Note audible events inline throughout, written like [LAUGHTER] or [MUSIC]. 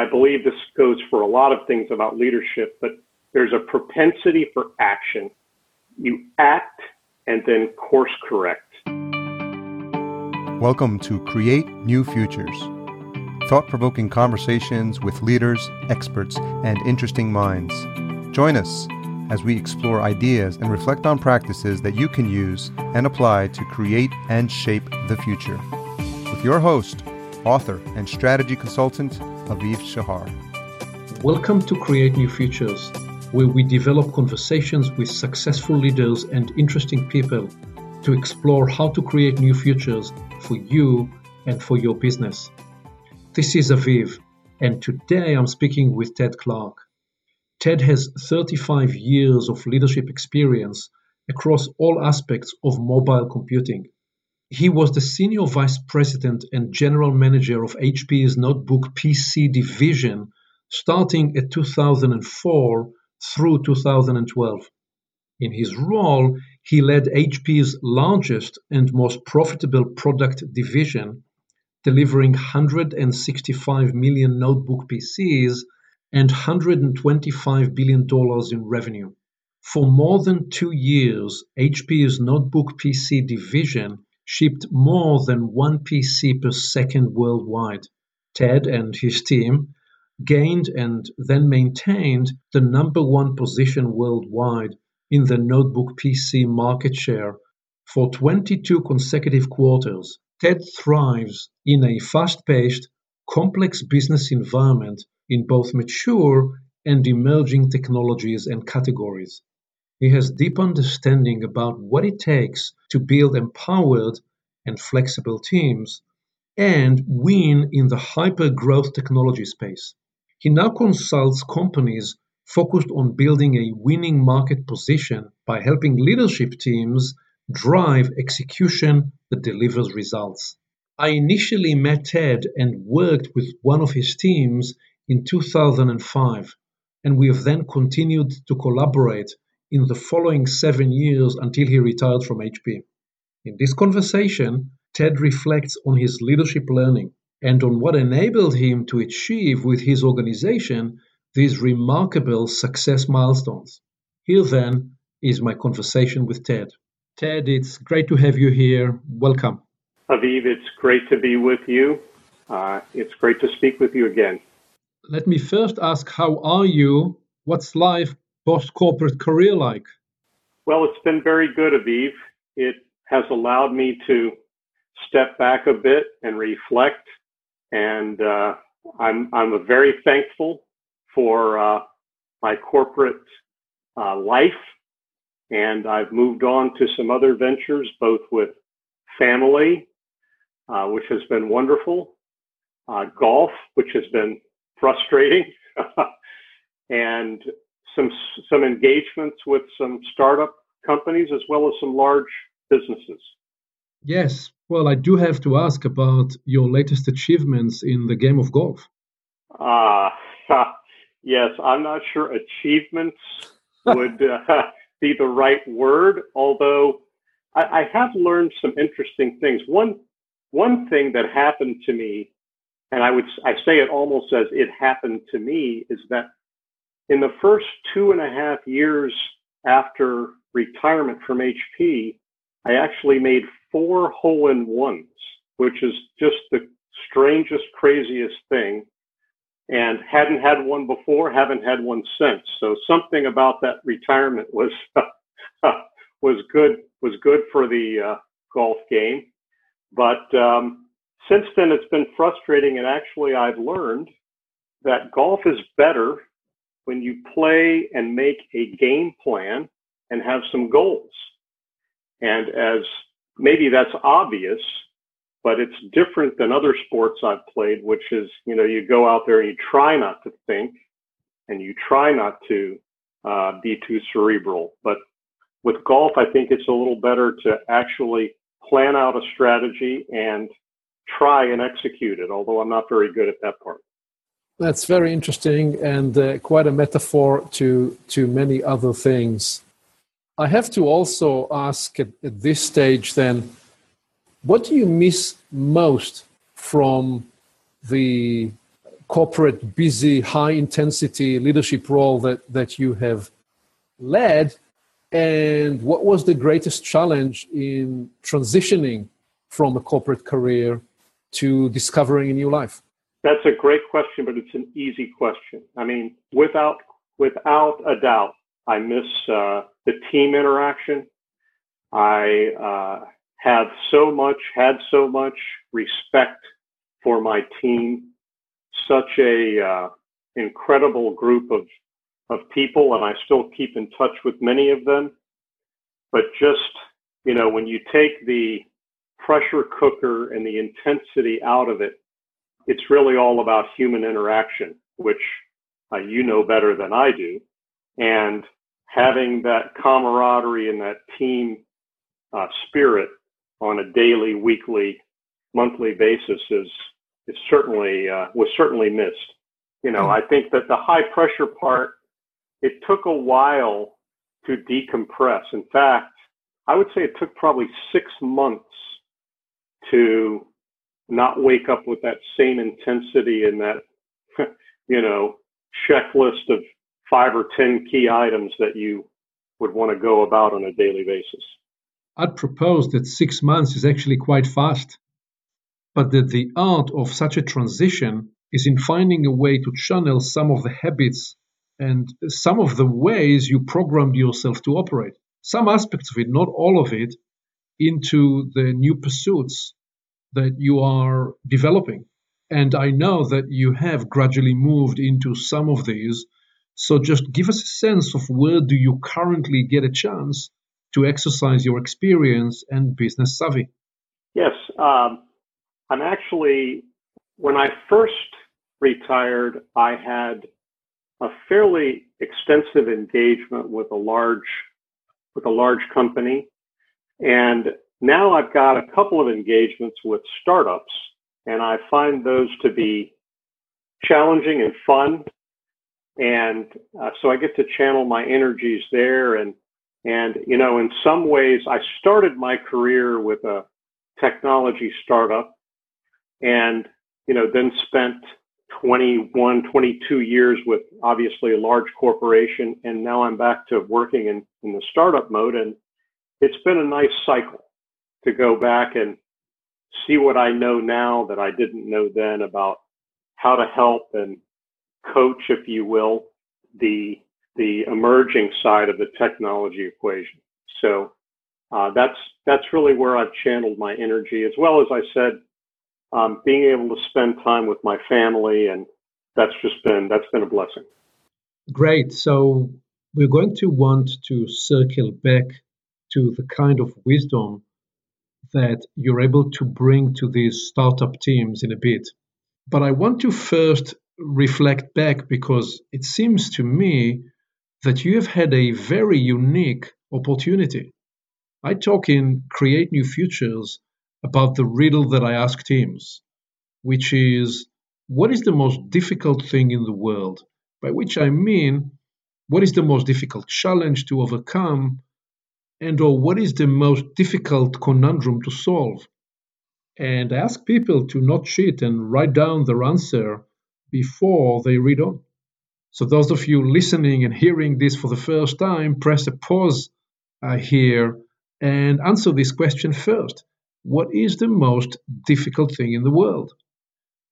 I believe this goes for a lot of things about leadership, but there's a propensity for action. You act and then course correct. Welcome to Create New Futures. Thought provoking conversations with leaders, experts, and interesting minds. Join us as we explore ideas and reflect on practices that you can use and apply to create and shape the future. With your host, author, and strategy consultant, Aviv Shahar. Welcome to Create New Futures, where we develop conversations with successful leaders and interesting people to explore how to create new futures for you and for your business. This is Aviv, and today I'm speaking with Ted Clark. Ted has 35 years of leadership experience across all aspects of mobile computing. He was the senior vice president and general manager of HP's notebook PC division starting at 2004 through 2012. In his role, he led HP's largest and most profitable product division, delivering 165 million notebook PCs and $125 billion in revenue. For more than two years, HP's notebook PC division shipped more than one PC per second worldwide. Ted and his team gained and then maintained the number one position worldwide in the notebook PC market share for 22 consecutive quarters. Ted thrives in a fast paced, complex business environment in both mature and emerging technologies and categories. He has deep understanding about what it takes to build empowered and flexible teams and win in the hyper growth technology space. He now consults companies focused on building a winning market position by helping leadership teams drive execution that delivers results. I initially met Ted and worked with one of his teams in 2005, and we have then continued to collaborate in the following seven years until he retired from HP. In this conversation, Ted reflects on his leadership learning and on what enabled him to achieve with his organization these remarkable success milestones. Here then is my conversation with Ted. Ted, it's great to have you here. Welcome. Aviv, it's great to be with you. Uh, it's great to speak with you again. Let me first ask how are you? What's life post corporate career like? Well, it's been very good, Aviv. It has allowed me to step back a bit and reflect. And uh, I'm, I'm very thankful for uh, my corporate uh, life. And I've moved on to some other ventures, both with family, uh, which has been wonderful, uh, golf, which has been frustrating, [LAUGHS] and some some engagements with some startup companies as well as some large businesses. Yes, well, I do have to ask about your latest achievements in the game of golf. Ah, uh, [LAUGHS] yes, I'm not sure achievements [LAUGHS] would uh, be the right word, although I, I have learned some interesting things. One one thing that happened to me and I would I say it almost as it happened to me is that in the first two and a half years after retirement from HP, I actually made four hole in ones, which is just the strangest, craziest thing. And hadn't had one before, haven't had one since. So something about that retirement was [LAUGHS] was good was good for the uh, golf game. But um, since then, it's been frustrating, and actually, I've learned that golf is better when you play and make a game plan and have some goals. And as maybe that's obvious, but it's different than other sports I've played, which is, you know, you go out there and you try not to think and you try not to uh, be too cerebral. But with golf, I think it's a little better to actually plan out a strategy and try and execute it, although I'm not very good at that part. That's very interesting and uh, quite a metaphor to, to many other things. I have to also ask at, at this stage then, what do you miss most from the corporate, busy, high intensity leadership role that, that you have led. And what was the greatest challenge in transitioning from a corporate career to discovering a new life? That's a great question, but it's an easy question. I mean, without without a doubt, I miss uh, the team interaction. I uh, have so much, had so much respect for my team. Such a uh, incredible group of of people, and I still keep in touch with many of them. But just you know, when you take the pressure cooker and the intensity out of it, it's really all about human interaction, which uh, you know better than I do. And having that camaraderie and that team uh, spirit on a daily, weekly, monthly basis is is certainly uh, was certainly missed. You know, I think that the high pressure part it took a while to decompress. In fact, I would say it took probably six months to not wake up with that same intensity and that [LAUGHS] you know checklist of five or 10 key items that you would want to go about on a daily basis. I'd propose that six months is actually quite fast, but that the art of such a transition is in finding a way to channel some of the habits and some of the ways you programmed yourself to operate, some aspects of it, not all of it, into the new pursuits that you are developing. And I know that you have gradually moved into some of these. So just give us a sense of where do you currently get a chance to exercise your experience and business savvy. Yes, um, I'm actually, when I first retired, I had a fairly extensive engagement with a large with a large company and now I've got a couple of engagements with startups, and I find those to be challenging and fun. And uh, so I get to channel my energies there. And, and, you know, in some ways, I started my career with a technology startup and, you know, then spent 21, 22 years with obviously a large corporation. And now I'm back to working in, in the startup mode. And it's been a nice cycle to go back and see what I know now that I didn't know then about how to help and coach, if you will, the the emerging side of the technology equation. So uh, that's that's really where I've channeled my energy, as well as I said, um, being able to spend time with my family, and that's just been that's been a blessing. Great. So we're going to want to circle back to the kind of wisdom that you're able to bring to these startup teams in a bit. But I want to first reflect back because it seems to me that you have had a very unique opportunity. I talk in Create New Futures about the riddle that I ask teams, which is what is the most difficult thing in the world? By which I mean, what is the most difficult challenge to overcome and or what is the most difficult conundrum to solve? And ask people to not cheat and write down their answer before they read on. So those of you listening and hearing this for the first time press a pause uh, here and answer this question first. What is the most difficult thing in the world?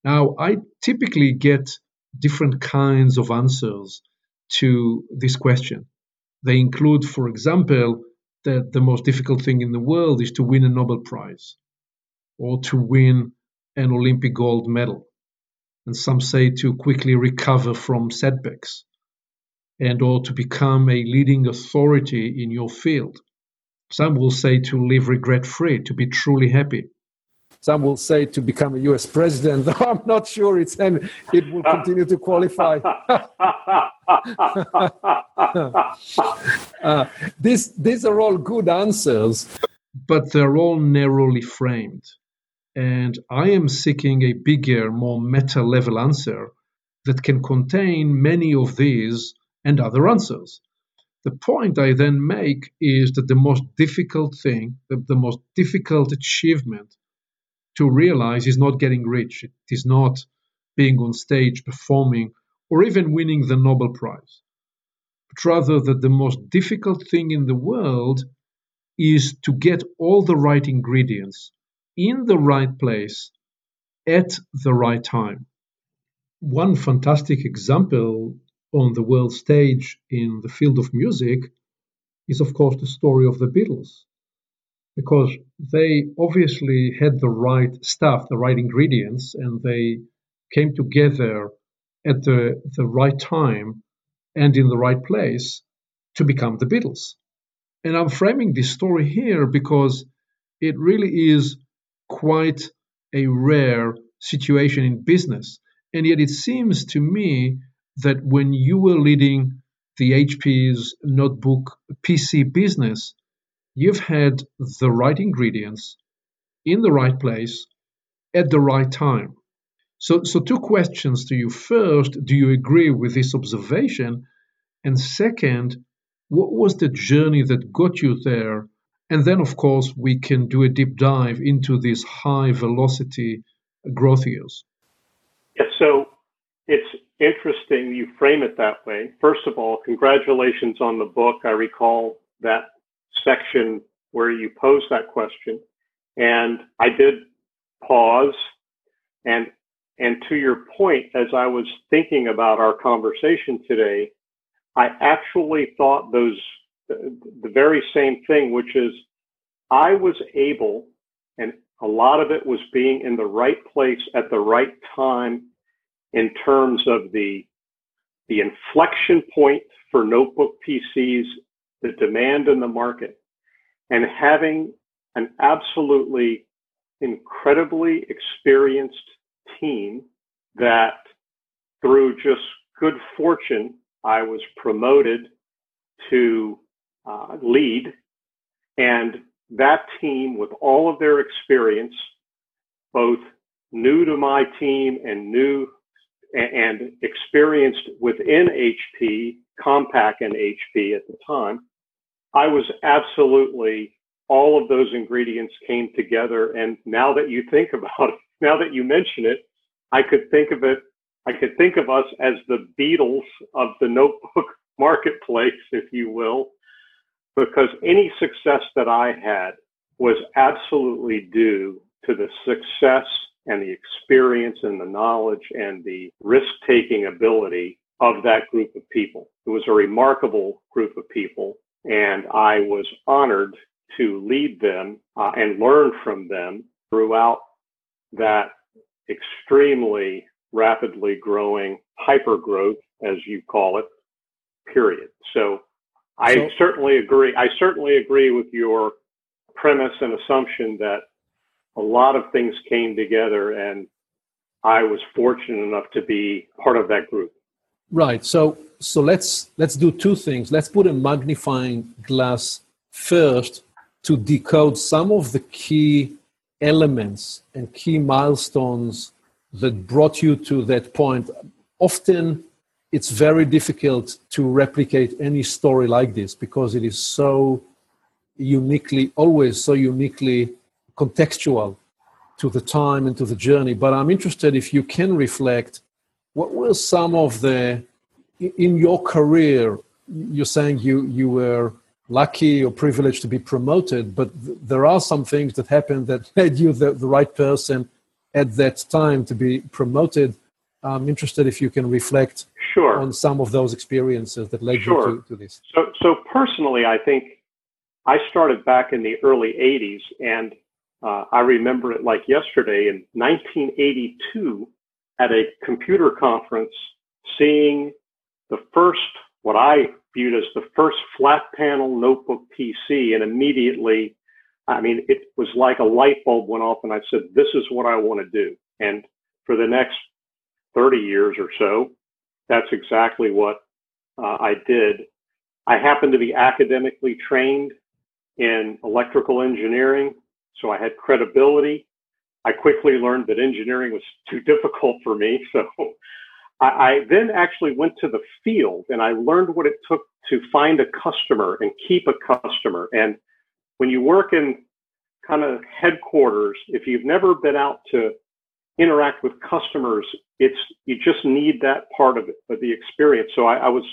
Now i typically get different kinds of answers to this question. They include for example that the most difficult thing in the world is to win a Nobel Prize or to win an Olympic gold medal. And some say to quickly recover from setbacks and or to become a leading authority in your field. Some will say to live regret free, to be truly happy. Some will say to become a US president, [LAUGHS] though I'm not sure it's and it will continue to qualify. [LAUGHS] uh, this, these are all good answers, but they're all narrowly framed. And I am seeking a bigger, more meta level answer that can contain many of these and other answers. The point I then make is that the most difficult thing, the, the most difficult achievement to realize is not getting rich. It is not being on stage performing or even winning the Nobel Prize, but rather that the most difficult thing in the world is to get all the right ingredients in the right place at the right time. One fantastic example on the world stage in the field of music is, of course, the story of the Beatles. Because they obviously had the right stuff, the right ingredients, and they came together at the, the right time and in the right place to become the Beatles. And I'm framing this story here because it really is quite a rare situation in business. And yet it seems to me that when you were leading the HP's notebook PC business, you've had the right ingredients in the right place at the right time. So, so two questions to you. First, do you agree with this observation? And second, what was the journey that got you there? And then, of course, we can do a deep dive into these high velocity growth years. Yeah, so it's interesting you frame it that way. First of all, congratulations on the book. I recall that section where you posed that question. And I did pause and and to your point, as I was thinking about our conversation today, I actually thought those the very same thing, which is I was able, and a lot of it was being in the right place at the right time in terms of the the inflection point for notebook PCs, the demand in the market, and having an absolutely incredibly experienced team that through just good fortune, I was promoted to uh, lead. And that team, with all of their experience, both new to my team and new and experienced within HP, Compaq and HP at the time, I was absolutely all of those ingredients came together. And now that you think about it, [LAUGHS] now that you mention it, I could think of it, I could think of us as the Beatles of the notebook [LAUGHS] marketplace, if you will, because any success that I had was absolutely due to the success and the experience and the knowledge and the risk taking ability of that group of people. It was a remarkable group of people, and I was honored to lead them uh, and learn from them throughout that extremely rapidly growing hyper growth, as you call it, period. So I so, certainly agree. I certainly agree with your premise and assumption that a lot of things came together and I was fortunate enough to be part of that group. Right. So so let's let's do two things. Let's put a magnifying glass first to decode some of the key elements and key milestones that brought you to that point. Often it's very difficult to replicate any story like this because it is so uniquely, always so uniquely contextual to the time and to the journey. But I'm interested if you can reflect what were some of the, in your career, you're saying you, you were lucky or privileged to be promoted, but th- there are some things that happened that [LAUGHS] made you the, the right person at that time to be promoted. I'm interested if you can reflect sure. on some of those experiences that led sure. you to, to this. So, so personally, I think I started back in the early 80s, and uh, I remember it like yesterday in 1982 at a computer conference, seeing the first, what I viewed as the first flat panel notebook PC, and immediately, I mean, it was like a light bulb went off, and I said, "This is what I want to do." And for the next 30 years or so, that's exactly what uh, I did. I happened to be academically trained in electrical engineering, so I had credibility. I quickly learned that engineering was too difficult for me, [LAUGHS] so I, then actually went to the field and I learned what it took to find a customer and keep a customer. And when you work in kind of headquarters, if you've never been out to interact with customers, it's you just need that part of it, of the experience. So I, I was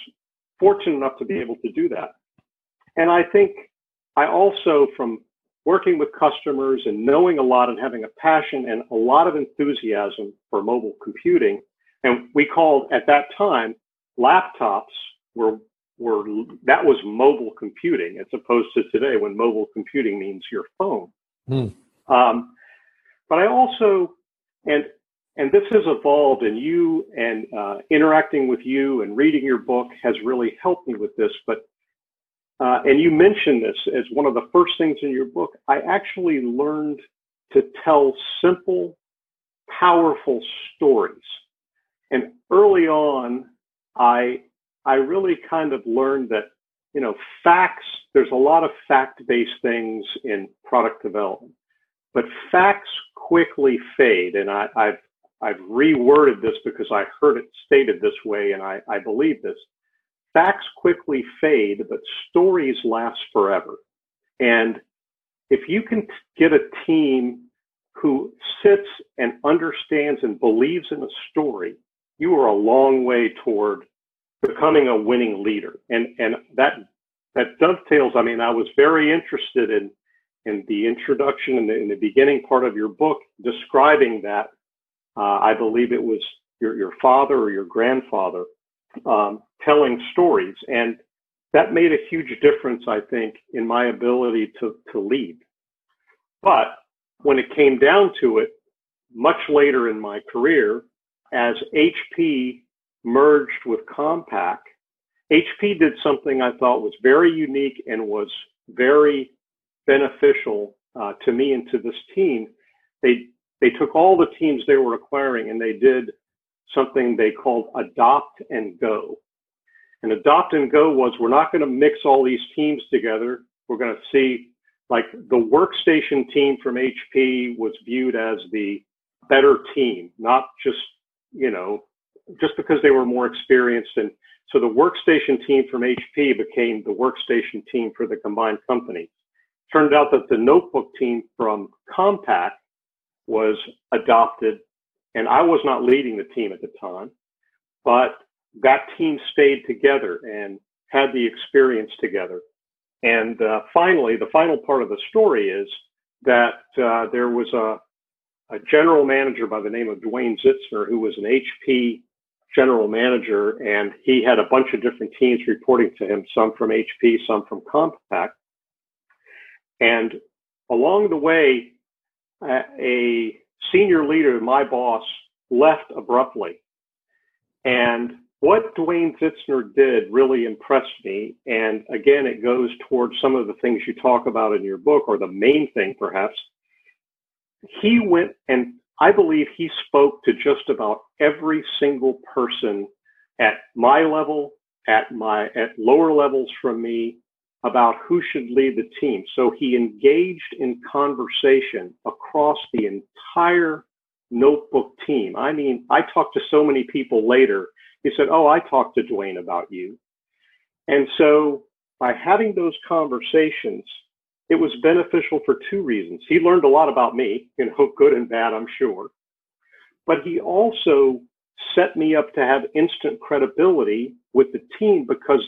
fortunate enough to be able to do that. And I think I also, from working with customers and knowing a lot and having a passion and a lot of enthusiasm for mobile computing, and we called at that time laptops were were that was mobile computing as opposed to today when mobile computing means your phone. Mm. Um, but I also and and this has evolved, and you and uh, interacting with you and reading your book has really helped me with this. But uh, and you mentioned this as one of the first things in your book. I actually learned to tell simple, powerful stories. And early on, I I really kind of learned that you know facts. There's a lot of fact-based things in product development, but facts quickly fade. And I, I've I've reworded this because I heard it stated this way, and I, I believe this. Facts quickly fade, but stories last forever. And if you can get a team who sits and understands and believes in a story, you are a long way toward becoming a winning leader. And and that that dovetails. I mean, I was very interested in in the introduction in the, in the beginning part of your book describing that. Uh, I believe it was your your father or your grandfather um, telling stories. And that made a huge difference, I think, in my ability to, to lead. But when it came down to it, much later in my career, as HP merged with Compaq, HP did something I thought was very unique and was very beneficial uh, to me and to this team. They they took all the teams they were acquiring and they did something they called adopt and go. And adopt and go was we're not going to mix all these teams together. We're going to see like the workstation team from HP was viewed as the better team, not just, you know, just because they were more experienced. And so the workstation team from HP became the workstation team for the combined company. Turned out that the notebook team from Compaq was adopted and I was not leading the team at the time, but that team stayed together and had the experience together. And uh, finally, the final part of the story is that uh, there was a, a, general manager by the name of Duane Zitzner who was an HP general manager, and he had a bunch of different teams reporting to him, some from HP, some from Compaq. And along the way, uh, a senior leader, my boss, left abruptly. And what Duane Zitzner did really impressed me. And again, it goes towards some of the things you talk about in your book, or the main thing perhaps. He went and I believe he spoke to just about every single person at my level, at my at lower levels from me, about who should lead the team. So he engaged in conversation across the entire notebook team. I mean, I talked to so many people later. He said, Oh, I talked to Duane about you. And so by having those conversations, it was beneficial for two reasons. He learned a lot about me, you know, good and bad, I'm sure. But he also set me up to have instant credibility with the team because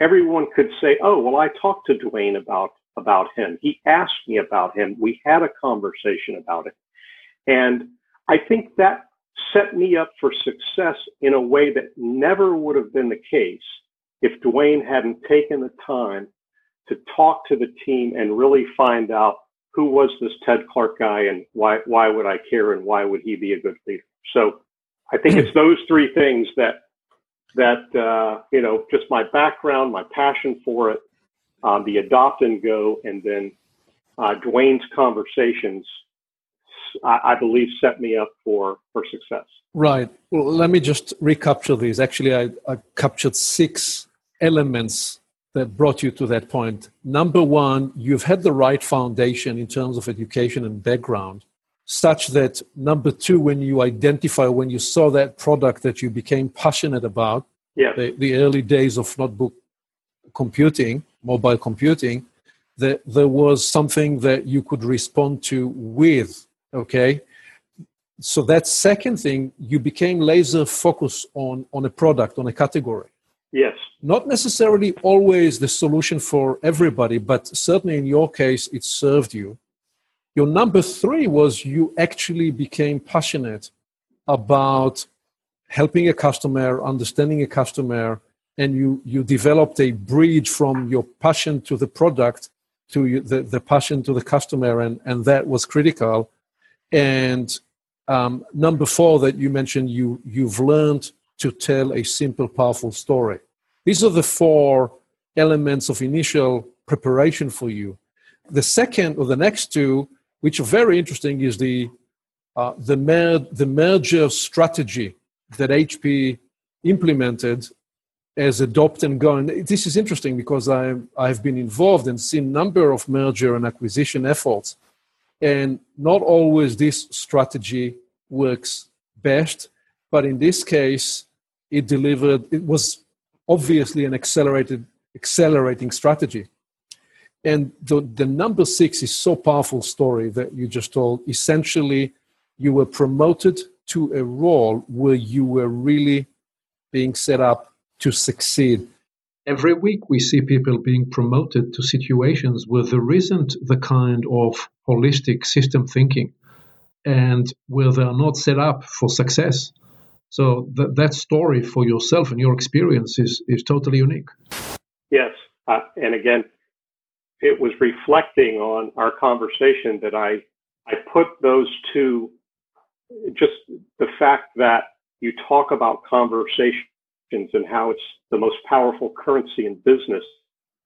everyone could say, "Oh, well, I talked to Duane about about him. He asked me about him. We had a conversation about it." And I think that set me up for success in a way that never would have been the case if Duane hadn't taken the time to talk to the team and really find out who was this Ted Clark guy and why why would I care and why would he be a good leader. So I think it's [CLEARS THROAT] those three things that that uh, you know just my background, my passion for it, um, the adopt and go, and then uh, Duane's conversations. I, I believe set me up for for success. Right. Well, let me just recapture these. Actually, I, I captured six elements that brought you to that point. Number one, you've had the right foundation in terms of education and background such that number two when you identify when you saw that product that you became passionate about yeah. the, the early days of notebook computing mobile computing that there was something that you could respond to with okay so that second thing, you became laser focused on, on a product, on a category. Yes. Not necessarily always the solution for everybody, but certainly in your case, it served you. Your number three was you actually became passionate about helping a customer, understanding a customer, and you, you developed a bridge from your passion to the product to the, the passion to the customer, and, and that was critical. And um, number four that you mentioned, you, you've learned to tell a simple, powerful story. These are the four elements of initial preparation for you. The second or the next two, which are very interesting, is the uh, the, mer- the merger strategy that HP implemented as adopt and go. And this is interesting because I, I've been involved and seen number of merger and acquisition efforts. And not always this strategy works best, but in this case, it delivered, it was obviously an accelerated, accelerating strategy. And the, the number six is so powerful story that you just told. Essentially, you were promoted to a role where you were really being set up to succeed. Every week, we see people being promoted to situations where there isn't the kind of holistic system thinking and where they are not set up for success. So th- that story for yourself and your experience is, is totally unique. Yes. Uh, and again, it was reflecting on our conversation that I, I put those two, just the fact that you talk about conversations and how it's the most powerful currency in business.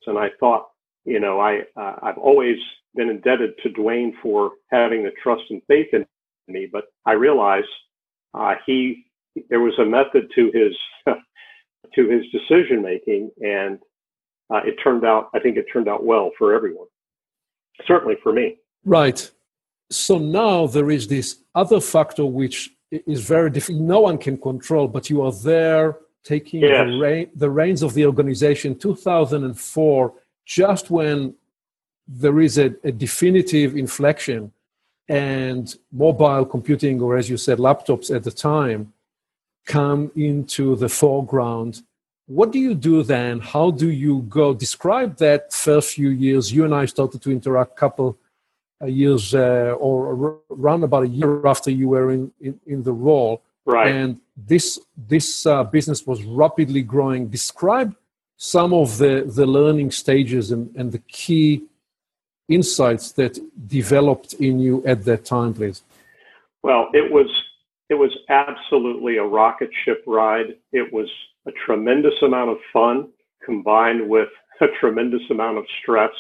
And I thought, you know, I, uh, I've always been indebted to Duane for having the trust and faith in me, but I realized uh, he there was a method to his [LAUGHS] to his decision making, and uh, it turned out. I think it turned out well for everyone. Certainly for me. Right. So now there is this other factor which is very difficult. No one can control, but you are there taking yes. the, rein, the reins of the organization. 2004, just when there is a, a definitive inflection and mobile computing, or as you said, laptops at the time, come into the foreground. What do you do then? How do you go? Describe that first few years. You and I started to interact a couple uh, years uh, or around about a year after you were in, in, in the role. Right. And this this uh, business was rapidly growing. Describe some of the, the learning stages and, and the key insights that developed in you at that time, please? Well, it was it was absolutely a rocket ship ride. It was a tremendous amount of fun combined with a tremendous amount of stress.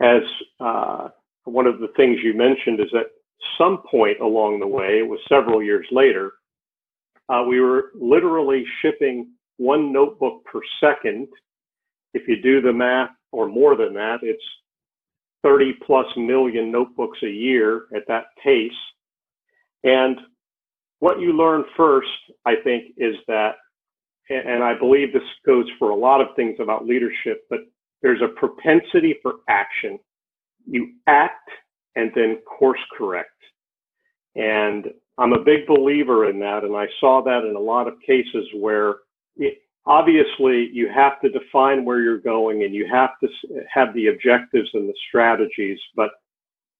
As uh, one of the things you mentioned is at some point along the way, it was several years later, uh, we were literally shipping one notebook per second. If you do the math, or more than that, it's 30 plus million notebooks a year at that pace. And what you learn first, I think, is that, and I believe this goes for a lot of things about leadership, but there's a propensity for action. You act and then course correct. And I'm a big believer in that. And I saw that in a lot of cases where it, obviously you have to define where you're going and you have to have the objectives and the strategies. But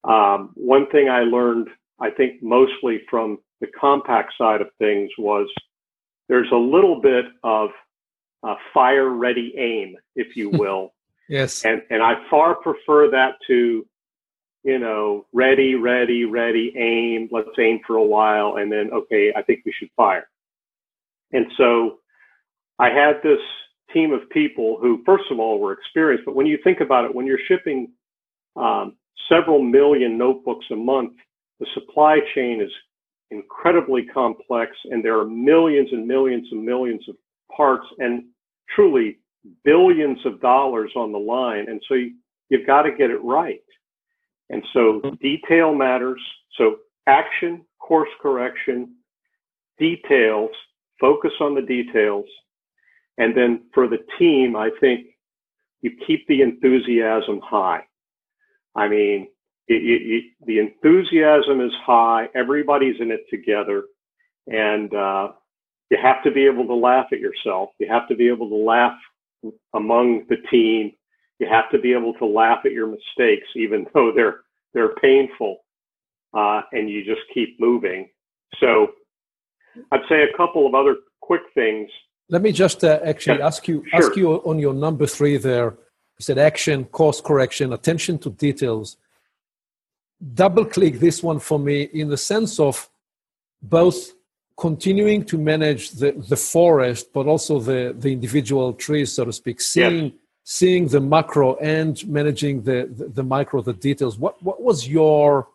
um, one thing I learned, I think mostly from the compact side of things was there's a little bit of uh, fire ready aim, if you [LAUGHS] will. yes. And, and I far prefer that to, you know, ready, ready, ready, aim, let's aim for a while. And then, okay, I think we should fire. And so I had this team of people who, first of all, were experienced. But when you think about it, when you're shipping um, several million notebooks a month, the supply chain is incredibly complex, and there are millions and millions and millions of parts, and truly billions of dollars on the line. And so you, you've got to get it right. And so mm-hmm. detail matters. So action, course correction, details, focus on the details, and then for the team, I think you keep the enthusiasm high. I mean, the enthusiasm is high. Everybody's in it together, and uh, you have to be able to laugh at yourself. You have to be able to laugh among the team. You have to be able to laugh at your mistakes, even [LAUGHS] though they're they're painful, uh, and you just keep moving. So, I'd say a couple of other quick things. Let me just uh, actually yeah, ask you sure. ask you on your number three there. You said action, course correction, attention to details double click this one for me in the sense of both continuing to manage the, the forest, but also the, the individual trees, so to speak, seeing, yes. seeing the macro and managing the, the, the, micro, the details. What, what was your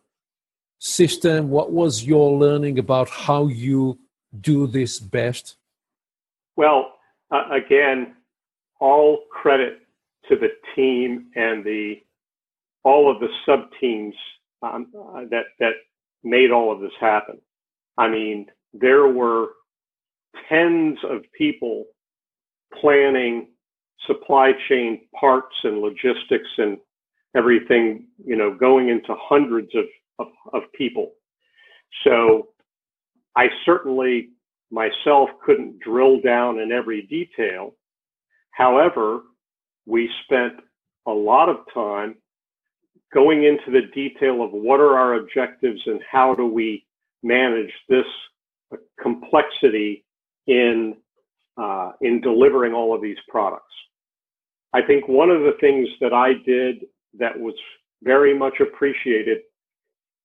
system? What was your learning about how you do this best? Well, uh, again, all credit to the team and the all of the sub teams um, that that made all of this happen. I mean, there were tens of people planning supply chain parts and logistics and everything, you know, going into hundreds of, of, of people. So I certainly myself couldn't drill down in every detail. However, we spent a lot of time going into the detail of what are our objectives and how do we manage this complexity in uh, in delivering all of these products. I think one of the things that I did that was very much appreciated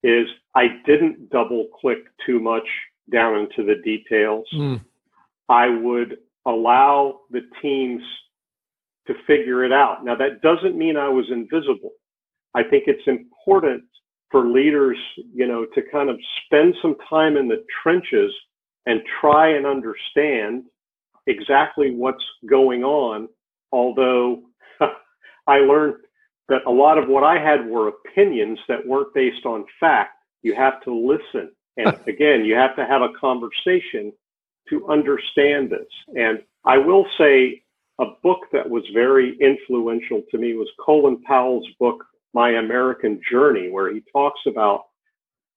is I didn't double click too much down into the details. Mm. I would allow the teams to figure it out. Now that doesn't mean I was invisible. I think it's important for leaders, you know, to kind of spend some time in the trenches and try and understand exactly what's going on. Although [LAUGHS] I learned that a lot of what I had were opinions that weren't based on fact. You have to listen. [LAUGHS] And again, you have to have a conversation to understand this. And I will say a book that was very influential to me was Colin Powell's book, my American Journey, where he talks about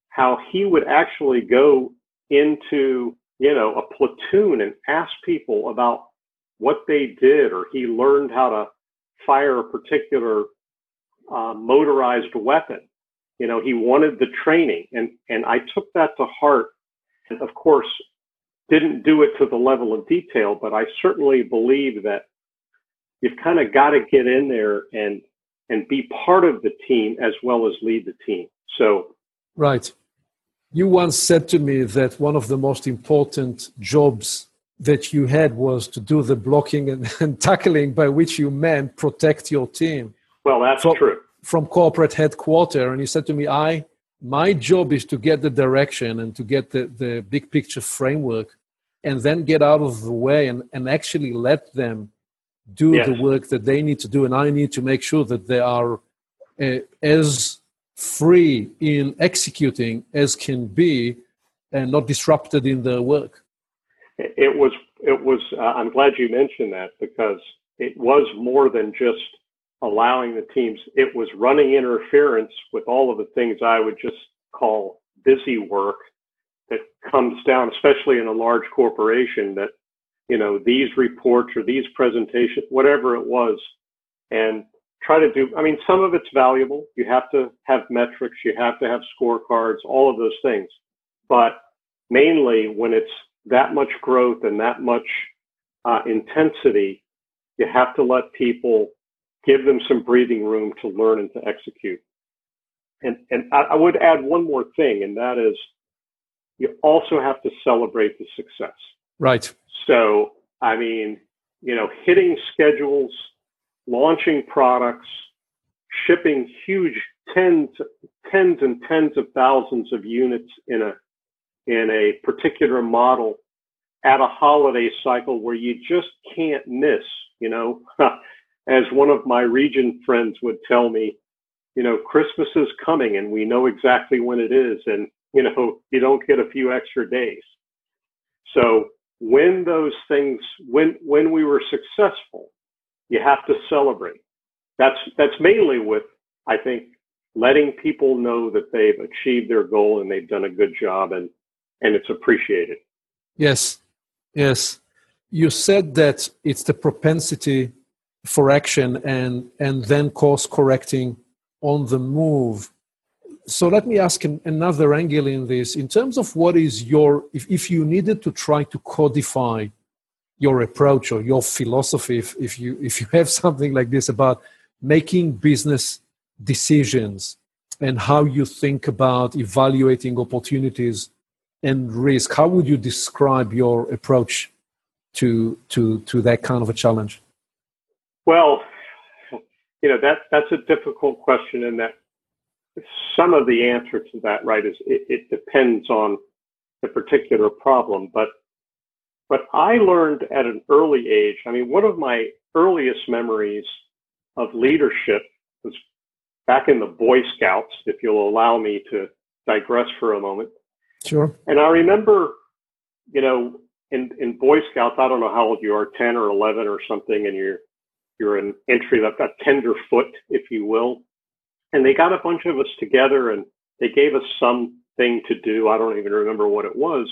how he would actually go into, you know, a platoon and ask people about what they did, or he learned how to fire a particular uh, motorized weapon. You know, he wanted the training, and and I took that to heart. And of course, didn't do it to the level of detail, but I certainly believe that you've kind of got to get in there and and be part of the team as well as lead the team. So, right. You once said to me that one of the most important jobs that you had was to do the blocking and, [LAUGHS] and tackling, by which you meant protect your team. Well, that's from, true. From corporate headquarters. And you said to me, I, my job is to get the direction and to get the, the big picture framework and then get out of the way and, and actually let them do the work that they need to do, and I need to make sure that they are uh, as free in executing as can be, and not disrupted in their work. It was. It was. Uh, I'm glad you mentioned that because it was more than just allowing the teams. It was running interference with all of the things I would just call busy work that comes down, especially in a large corporation that you know, these reports or these presentations, whatever it was, and try to do, I mean, some of it's valuable. You have to have metrics, you have to have scorecards, all of those things. But mainly when it's that much growth and that much uh, intensity, you have to let people give them some breathing room to learn and to execute. And, and I, I would add one more thing, and that is you also have to celebrate the success. Right. So, I mean, you know, hitting schedules, launching products, shipping huge tens, tens and tens of thousands of units in a in a particular model at a holiday cycle where you just can't miss. You know, [LAUGHS] as one of my region friends would tell me, you know, Christmas is coming and we know exactly when it is, and you know, [LAUGHS] you don't get a few extra days. So when those things when when we were successful you have to celebrate that's that's mainly with i think letting people know that they've achieved their goal and they've done a good job and and it's appreciated. Yes. Yes. You said that it's the propensity for action and and then course correcting on the move. So let me ask another angle in this. In terms of what is your, if, if you needed to try to codify your approach or your philosophy, if, if you if you have something like this about making business decisions and how you think about evaluating opportunities and risk, how would you describe your approach to to to that kind of a challenge? Well, you know that that's a difficult question, and that some of the answer to that, right, is it, it depends on the particular problem. But but I learned at an early age. I mean, one of my earliest memories of leadership was back in the Boy Scouts. If you'll allow me to digress for a moment. Sure. And I remember, you know, in in Boy Scouts, I don't know how old you are, ten or eleven or something, and you're you're an entry got tenderfoot, if you will. And they got a bunch of us together and they gave us something to do. I don't even remember what it was.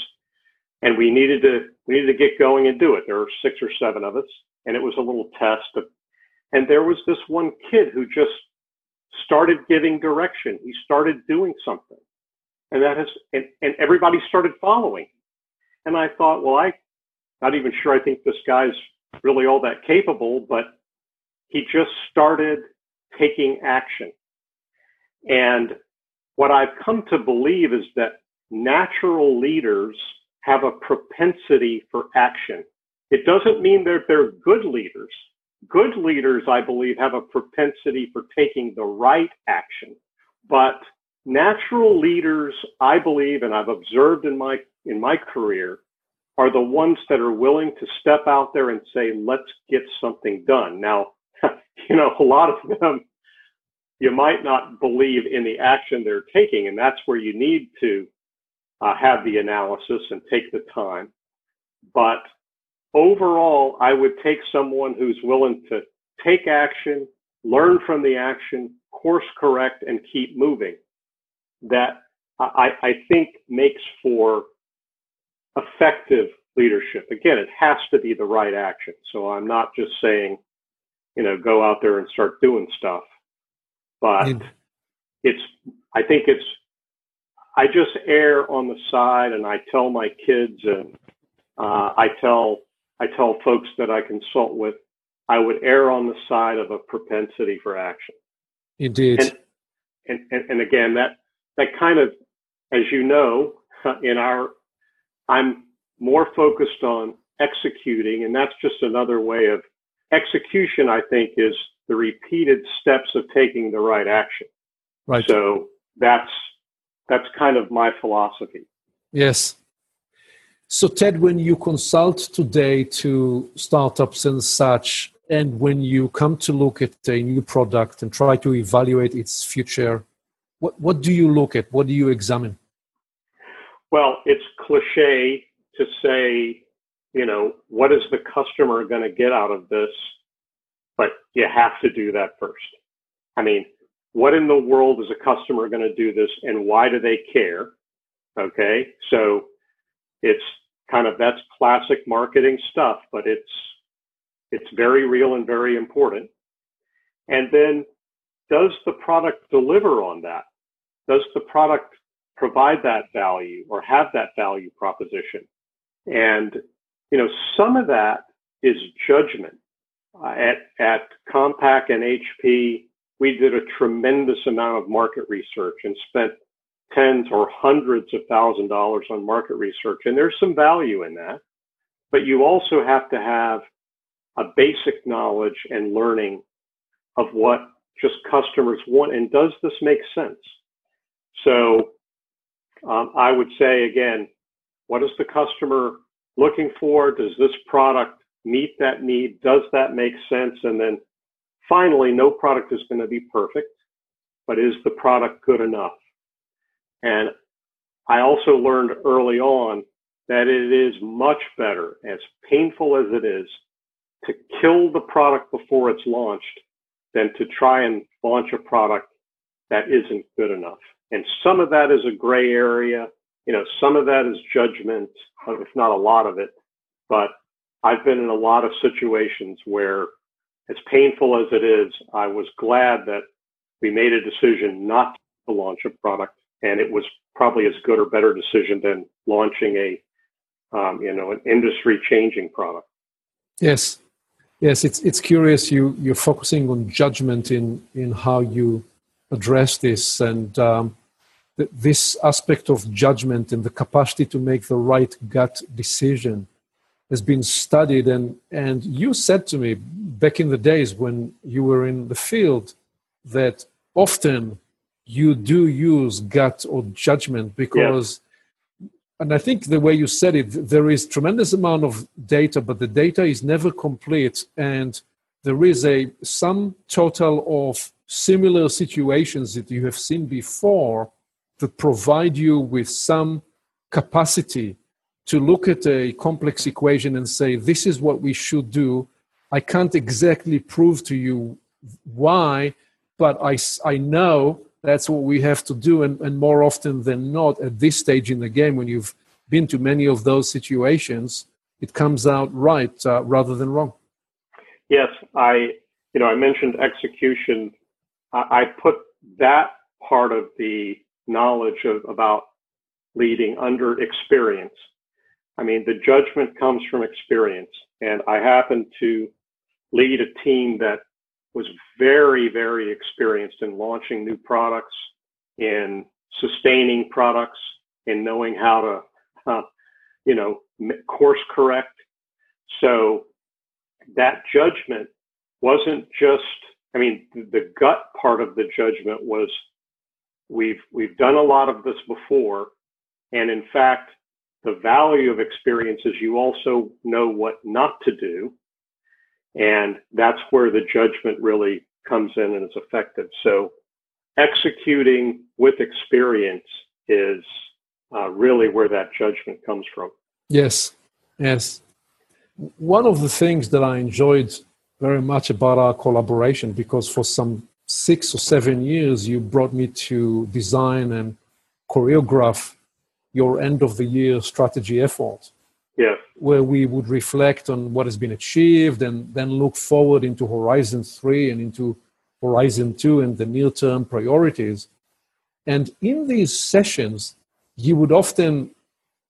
And we needed to we needed to get going and do it. There were six or seven of us, and it was a little test. Of, and there was this one kid who just started giving direction. He started doing something, and that has and, and everybody started following. And I thought, well, I not even sure I think this guy's really all that capable, but he just started taking action. And what I've come to believe is that natural leaders have a propensity for action. It doesn't mean that they're good leaders. Good leaders, I believe, have a propensity for taking the right action. But natural leaders, I believe, and I've observed in my in my career, are the ones that are willing to step out there and say, let's get something done. Now, [LAUGHS] you know, a lot of them, you might not believe in the action they're taking. And that's where you need to uh, have the analysis and take the time. But overall, I would take someone who's willing to take action, learn from the action, course correct, and keep moving. That I, I think makes for effective leadership. Again, it has to be the right action. So I'm not just saying, you know, go out there and start doing stuff. But it's, I think it's, I just err on the side and I tell my kids and uh, I tell, I tell folks that I consult with, I would err on the side of a propensity for action. Indeed. And, and, and, and again, that, that kind of, as you know, [LAUGHS] in our, I'm more focused on executing, and that's just another way of execution, I think, is the repeated steps of taking the right action. Right. So that's that's kind of my philosophy. Yes. So Ted, when you consult today to startups and such, and when you come to look at a new product and try to evaluate its future, what, what do you look at? What do you examine? Well, it's cliche to say you know, what is the customer going to get out of this? But you have to do that first. I mean, what in the world is a customer going to do this and why do they care? Okay. So it's kind of, that's classic marketing stuff, but it's, it's very real and very important. And then does the product deliver on that? Does the product provide that value or have that value proposition? And you know, some of that is judgment. Uh, at, at Compaq and HP, we did a tremendous amount of market research and spent tens or hundreds of thousand dollars on market research. And there's some value in that. But you also have to have a basic knowledge and learning of what just customers want. And does this make sense? So um, I would say again, what does the customer looking for? Does this product meet that need? Does that make sense? And then finally, no product is going to be perfect, but is the product good enough? And I also learned early on that it is much better, as painful as it is, to kill the product before it's launched than to try and launch a product that isn't good enough. And some of that is a gray area. You know, some of that is judgment, if not a lot of it. But I've been in a lot of situations where, as painful as it is, I was glad that we made a decision not to launch a product, and it was probably as good or better decision than launching a, um, you know, an industry-changing product. Yes, yes, it's it's curious. You you're focusing on judgment in in how you address this, and um, this aspect of judgment and the capacity to make the right gut decision has been studied. And and you said to me back in the days when you were in the field that often you do use gut or judgment because and i think the way you said it there is tremendous amount of data but the data is never complete and there is a sum total of similar situations that you have seen before that provide you with some capacity to look at a complex equation and say this is what we should do i can't exactly prove to you why but I, I know that's what we have to do. And, and more often than not, at this stage in the game, when you've been to many of those situations, it comes out right uh, rather than wrong. Yes, I, you know, I mentioned execution. I, I put that part of the knowledge of, about leading under experience. I mean, the judgment comes from experience. And I happen to lead a team that was very, very experienced in launching new products, in sustaining products, in knowing how to, uh, you know, course correct. So that judgment wasn't just, I mean, the gut part of the judgment was we've, we've done a lot of this before. And in fact, the value of experience is you also know what not to do and that's where the judgment really comes in and is effective. So executing with experience is uh, really where that judgment comes from. Yes, yes. One of the things that I enjoyed very much about our collaboration, because for some six or seven years you brought me to design and choreograph your end of the year strategy effort yeah. where we would reflect on what has been achieved and then look forward into Horizon 3 and into Horizon 2 and the near term priorities. And in these sessions, you would often,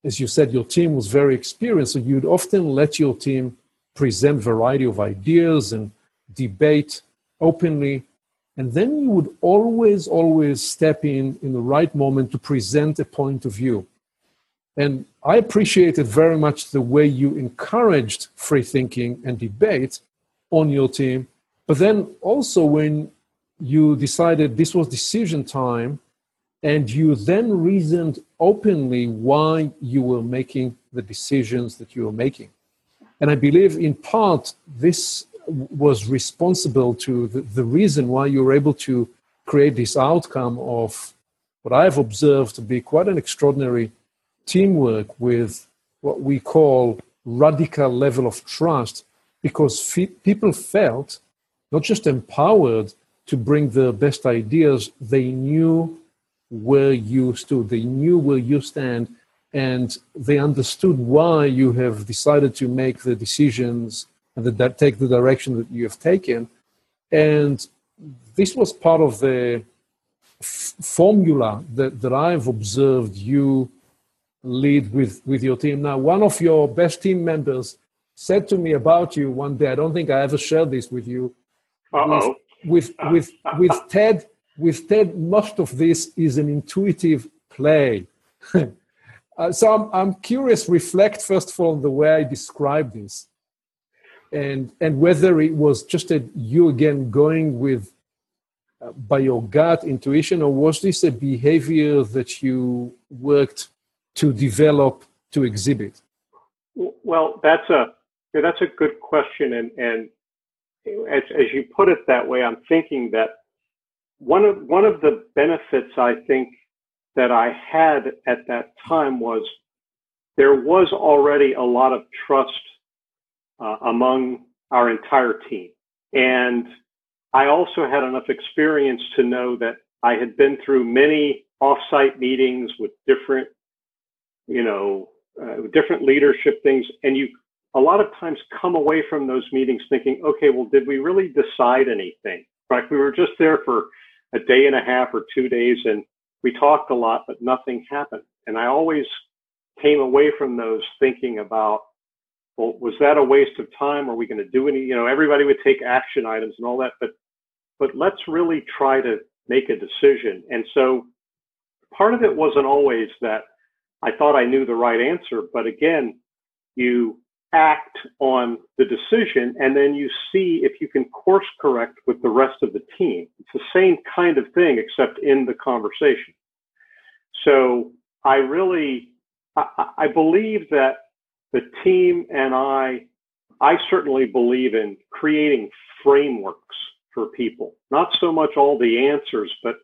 as you said, your team was very experienced, so you'd often let your team present variety of ideas and debate openly. And then you would always, always step in in the right moment to present a point of view. And I appreciated very much the way you encouraged free thinking and debate on your team. But then also when you decided this was decision time and you then reasoned openly why you were making the decisions that you were making. And I believe in part this was responsible to the, the reason why you were able to create this outcome of what I've observed to be quite an extraordinary teamwork with what we call radical level of trust because people felt not just empowered to bring their best ideas, they knew where you stood, they knew where you stand, and they understood why you have decided to make the decisions and that take the direction that you have taken. And this was part of the f- formula that, that I've observed you lead with, with your team. Now, one of your best team members said to me about you one day, I don't think I ever shared this with you. Uh-oh. With, with, with, with [LAUGHS] Ted, with Ted, most of this is an intuitive play. [LAUGHS] uh, so I'm, I'm curious, reflect first of all on the way I describe this and, and whether it was just a, you again going with uh, by your gut intuition or was this a behavior that you worked to develop to exhibit? Well, that's a that's a good question, and and as, as you put it that way, I'm thinking that one of one of the benefits I think that I had at that time was there was already a lot of trust uh, among our entire team, and I also had enough experience to know that I had been through many offsite meetings with different, you know, uh, different leadership things, and you a lot of times come away from those meetings thinking, okay, well, did we really decide anything? Right? We were just there for a day and a half or two days, and we talked a lot, but nothing happened. And I always came away from those thinking about, well, was that a waste of time? Are we going to do any? You know, everybody would take action items and all that, but but let's really try to make a decision. And so part of it wasn't always that I thought I knew the right answer, but again, you act on the decision and then you see if you can course correct with the rest of the team. It's the same kind of thing, except in the conversation. So I really, I, I believe that the team and I, I certainly believe in creating frameworks for people, not so much all the answers, but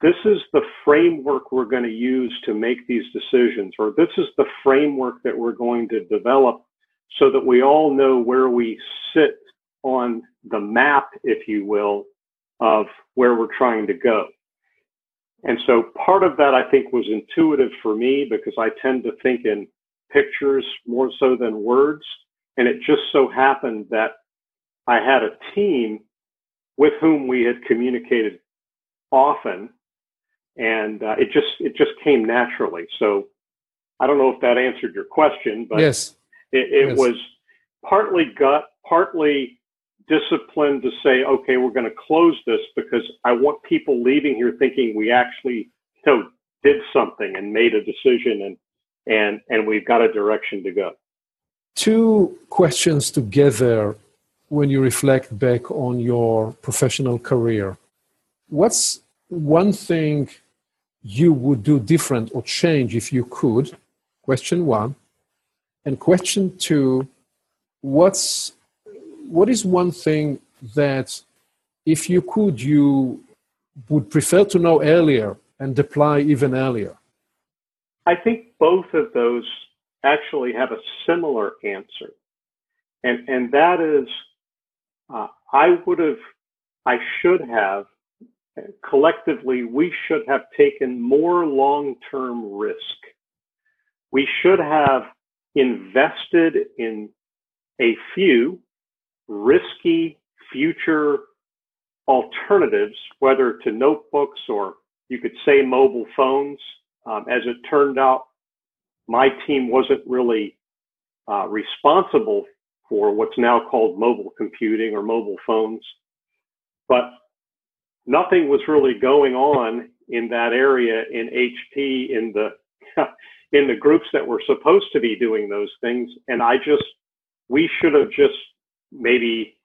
this is the framework we're going to use to make these decisions, or this is the framework that we're going to develop so that we all know where we sit on the map, if you will, of where we're trying to go. And so part of that I think was intuitive for me because I tend to think in pictures more so than words. And it just so happened that I had a team with whom we had communicated often and uh, it just it just came naturally. So I don't know if that answered your question, but yes, it, it yes. was partly gut, partly discipline to say, okay, we're going to close this because I want people leaving here thinking we actually you know did something and made a decision and and and we've got a direction to go. Two questions together when you reflect back on your professional career. What's one thing you would do different or change if you could? Question one. And question two, what's what is one thing that if you could you would prefer to know earlier and apply even earlier? I think both of those actually have a similar answer. And and that is uh, I would have I should have collectively, we should have taken more long term risk. We should have invested in a few risky future alternatives, whether to notebooks or you could say mobile phones. Um, as it turned out, my team wasn't really uh, responsible for what's now called mobile computing or mobile phones. But nothing was really going on in that area in HP in the [LAUGHS] in the groups that were supposed to be doing those things and I just we should have just maybe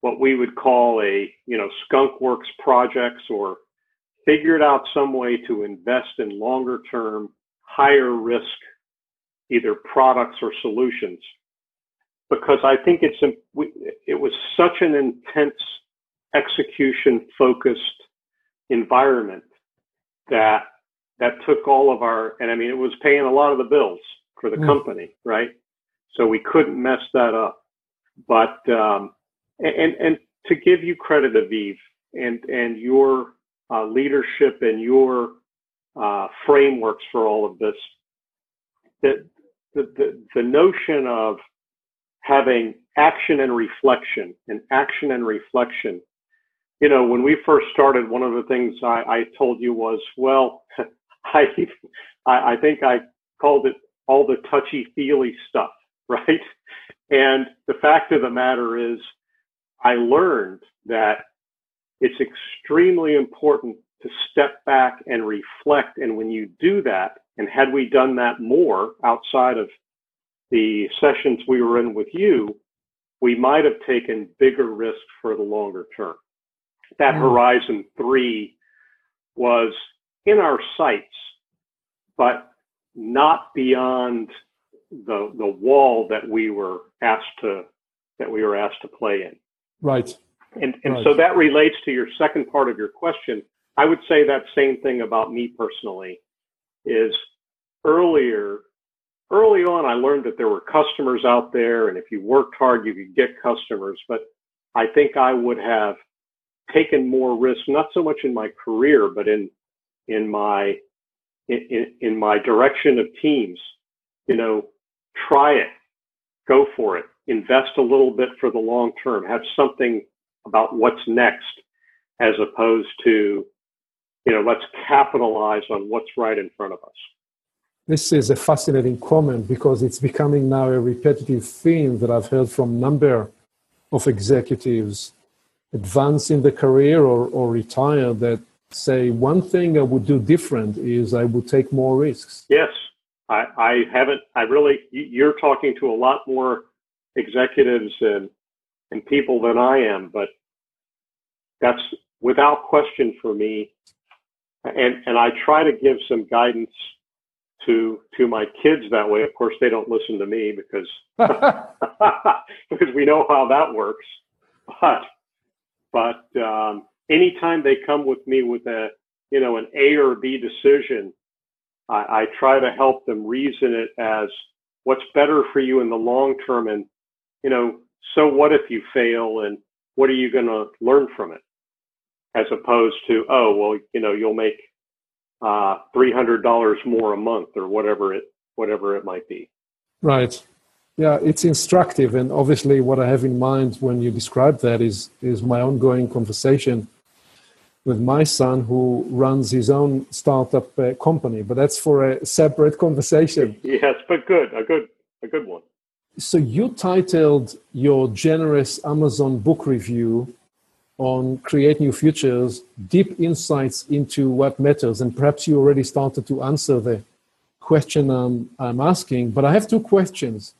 what we would call a you know skunk works projects or figured out some way to invest in longer term higher risk either products or solutions because I think it's it was such an intense execution focused environment that that took all of our and I mean it was paying a lot of the bills for the mm. company, right? So we couldn't mess that up. But um, and and to give you credit, Aviv, and and your uh, leadership and your uh, frameworks for all of this, that the, the the notion of having action and reflection and action and reflection you know, when we first started, one of the things I, I told you was, well, [LAUGHS] I, I think I called it all the touchy feely stuff, [LAUGHS] right? And the fact of the matter is, I learned that it's extremely important to step back and reflect. And when you do that, and had we done that more outside of the sessions we were in with you, we might have taken bigger risks for the longer term that. Horizon 3 was in our sights, but not beyond the the wall that we were asked to that we were asked to play in. Right. And and right. so that relates to your second part of your question. I would say that same thing about me personally is earlier early on I learned that there were customers out there and if you worked hard you could get customers, but I think I would have taken more risk, not so much in my career, but in in my in, in my direction of teams. You know, try it, go for it, invest a little bit for the long term, have something about what's next, as opposed to, you know, let's capitalize on what's right in front of us. This is a fascinating comment because it's becoming now a repetitive theme that I've heard from a number of executives advance in the career or, or retire that say one thing I would do different is I would take more risks. Yes, I, I haven't. I really. You're talking to a lot more executives and and people than I am, but that's without question for me. And and I try to give some guidance to to my kids that way. Of course, they don't listen to me because [LAUGHS] [LAUGHS] because we know how that works. But but um, anytime they come with me with a you know an A or B decision, I, I try to help them reason it as what's better for you in the long term, and you know so what if you fail, and what are you going to learn from it, as opposed to oh well you know you'll make uh, three hundred dollars more a month or whatever it whatever it might be. Right. Yeah, it's instructive, and obviously, what I have in mind when you describe that is is my ongoing conversation with my son, who runs his own startup uh, company. But that's for a separate conversation. [LAUGHS] Yes, but good, a good, a good one. So you titled your generous Amazon book review on Create New Futures, deep insights into what matters. And perhaps you already started to answer the question I'm, I'm asking, but I have two questions.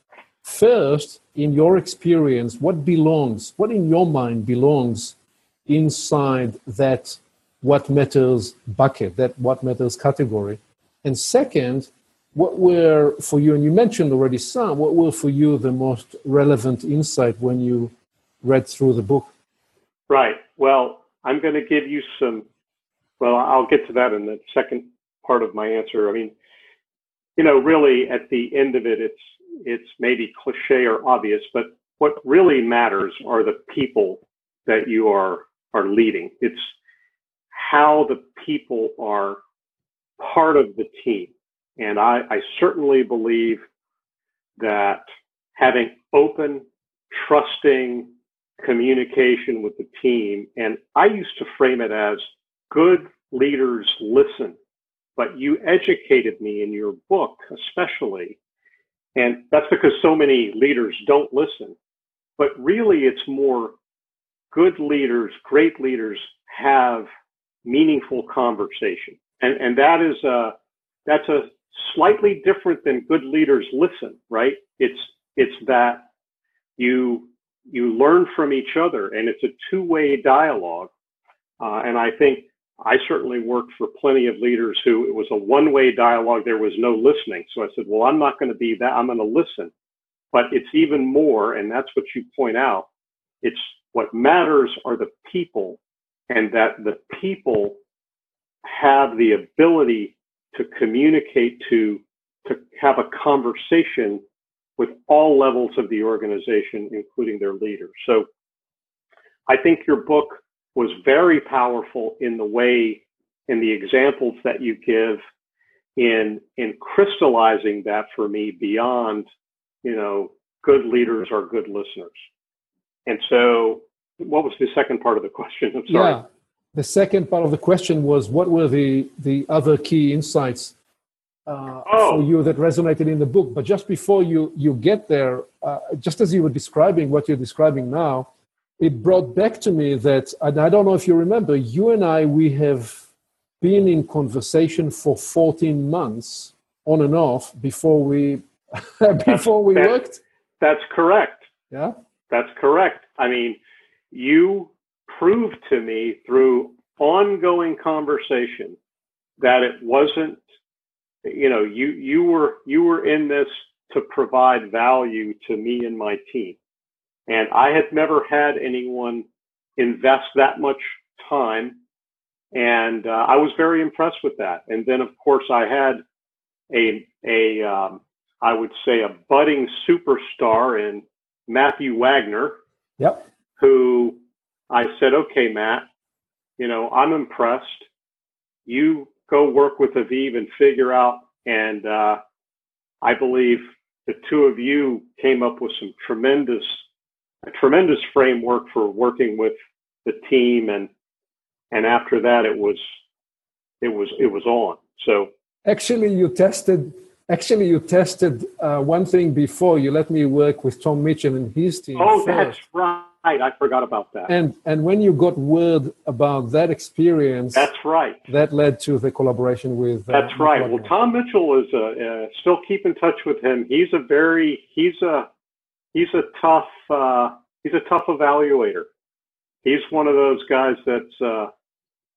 First, in your experience, what belongs, what in your mind belongs inside that what matters bucket, that what matters category? And second, what were for you, and you mentioned already some, what were for you the most relevant insight when you read through the book? Right. Well, I'm going to give you some. Well, I'll get to that in the second part of my answer. I mean, you know, really at the end of it, it's it's maybe cliche or obvious, but what really matters are the people that you are are leading. It's how the people are part of the team. And I, I certainly believe that having open, trusting, communication with the team. And I used to frame it as good leaders listen, but you educated me in your book, especially. And that's because so many leaders don't listen. But really, it's more good leaders, great leaders have meaningful conversation. And, and that is a, that's a slightly different than good leaders listen, right? It's, it's that you you learn from each other and it's a two-way dialogue. Uh, and i think i certainly worked for plenty of leaders who it was a one-way dialogue. There was no listening. So i said well i'm not going to be that i'm going to listen. But it's even more and that's what you point out it's what matters are the people and that the people have the ability to communicate to to have a conversation with all levels of the organization, including their leaders. So I think your book was very powerful in the way, in the examples that you give in, in crystallizing that for me beyond, you know, good leaders are good listeners. And so what was the second part of the question? I'm sorry. The second part of the question was what were the, the other key insights uh, oh. for you that resonated in the book. But just before you you get there, uh, just as you were describing what you're describing now, it brought back to me that, and I don't know if you remember, you and I we have been in conversation for 14 months on and off before we [LAUGHS] before we that's, worked. That's correct. Yeah, that's correct. I mean, you proved to me through ongoing conversation that it wasn't you know, you you were you were in this to provide value to me and my team, and I had never had anyone invest that much time, and uh, I was very impressed with that. And then, of course, I had a a um, I would say a budding superstar in Matthew Wagner. Yep. Who I said, okay, Matt, you know, I'm impressed. You go work with Aviv and figure out. And uh, I believe the two of you came up with some tremendous, a tremendous framework for working with the team. And and after that, it was, it was, it was on. So actually, you tested. Actually, you tested uh, one thing before. You let me work with Tom Mitchell and his team. Oh, first. that's right right. I forgot about that. And and when you got word about that experience, that's right. That led to the collaboration with. Uh, that's right. Well, Tom Mitchell is a, uh, still keep in touch with him. He's a very he's a he's a tough uh, he's a tough evaluator. He's one of those guys that's uh,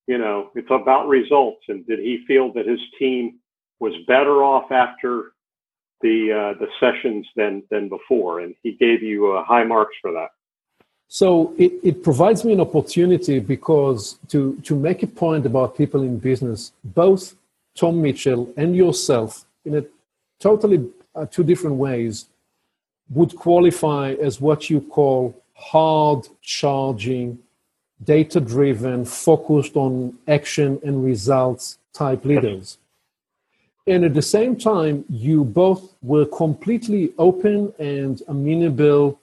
you know it's about results. And did he feel that his team was better off after the uh, the sessions than than before? And he gave you uh, high marks for that. So it, it provides me an opportunity because to, to make a point about people in business, both Tom Mitchell and yourself, in a totally uh, two different ways, would qualify as what you call hard charging, data driven, focused on action and results type leaders. And at the same time, you both were completely open and amenable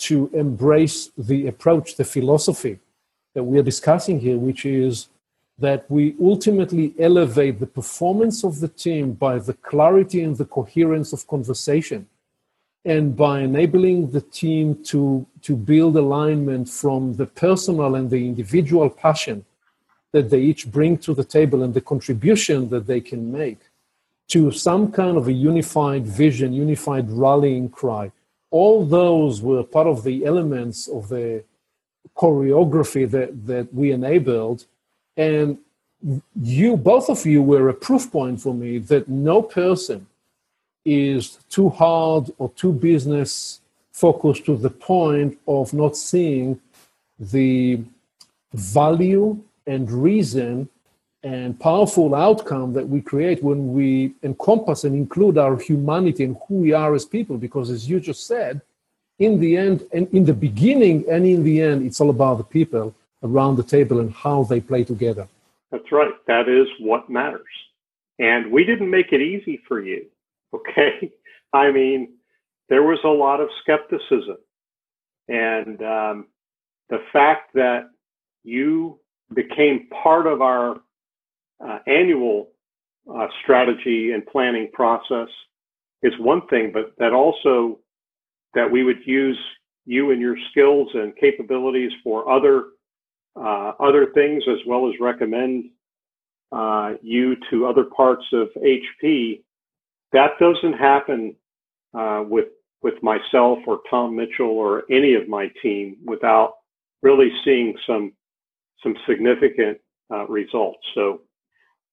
to embrace the approach, the philosophy that we are discussing here, which is that we ultimately elevate the performance of the team by the clarity and the coherence of conversation and by enabling the team to, to build alignment from the personal and the individual passion that they each bring to the table and the contribution that they can make to some kind of a unified vision, unified rallying cry all those were part of the elements of the choreography that, that we enabled. And you, both of you, were a proof point for me that no person is too hard or too business focused to the point of not seeing the value and reason and powerful outcome that we create when we encompass and include our humanity and who we are as people. Because as you just said, in the end, and in the beginning and in the end, it's all about the people around the table and how they play together. That's right. That is what matters. And we didn't make it easy for you. [LAUGHS] Okay. I mean, there was a lot of skepticism. And um, the fact that you became part of our annual uh, strategy and planning process is one thing, but that also that we would use you and your skills and capabilities for other uh, other things as well as recommend uh, you to other parts of HP. That doesn't happen uh, with with myself or Tom Mitchell or any of my team without really seeing some some significant uh, results. So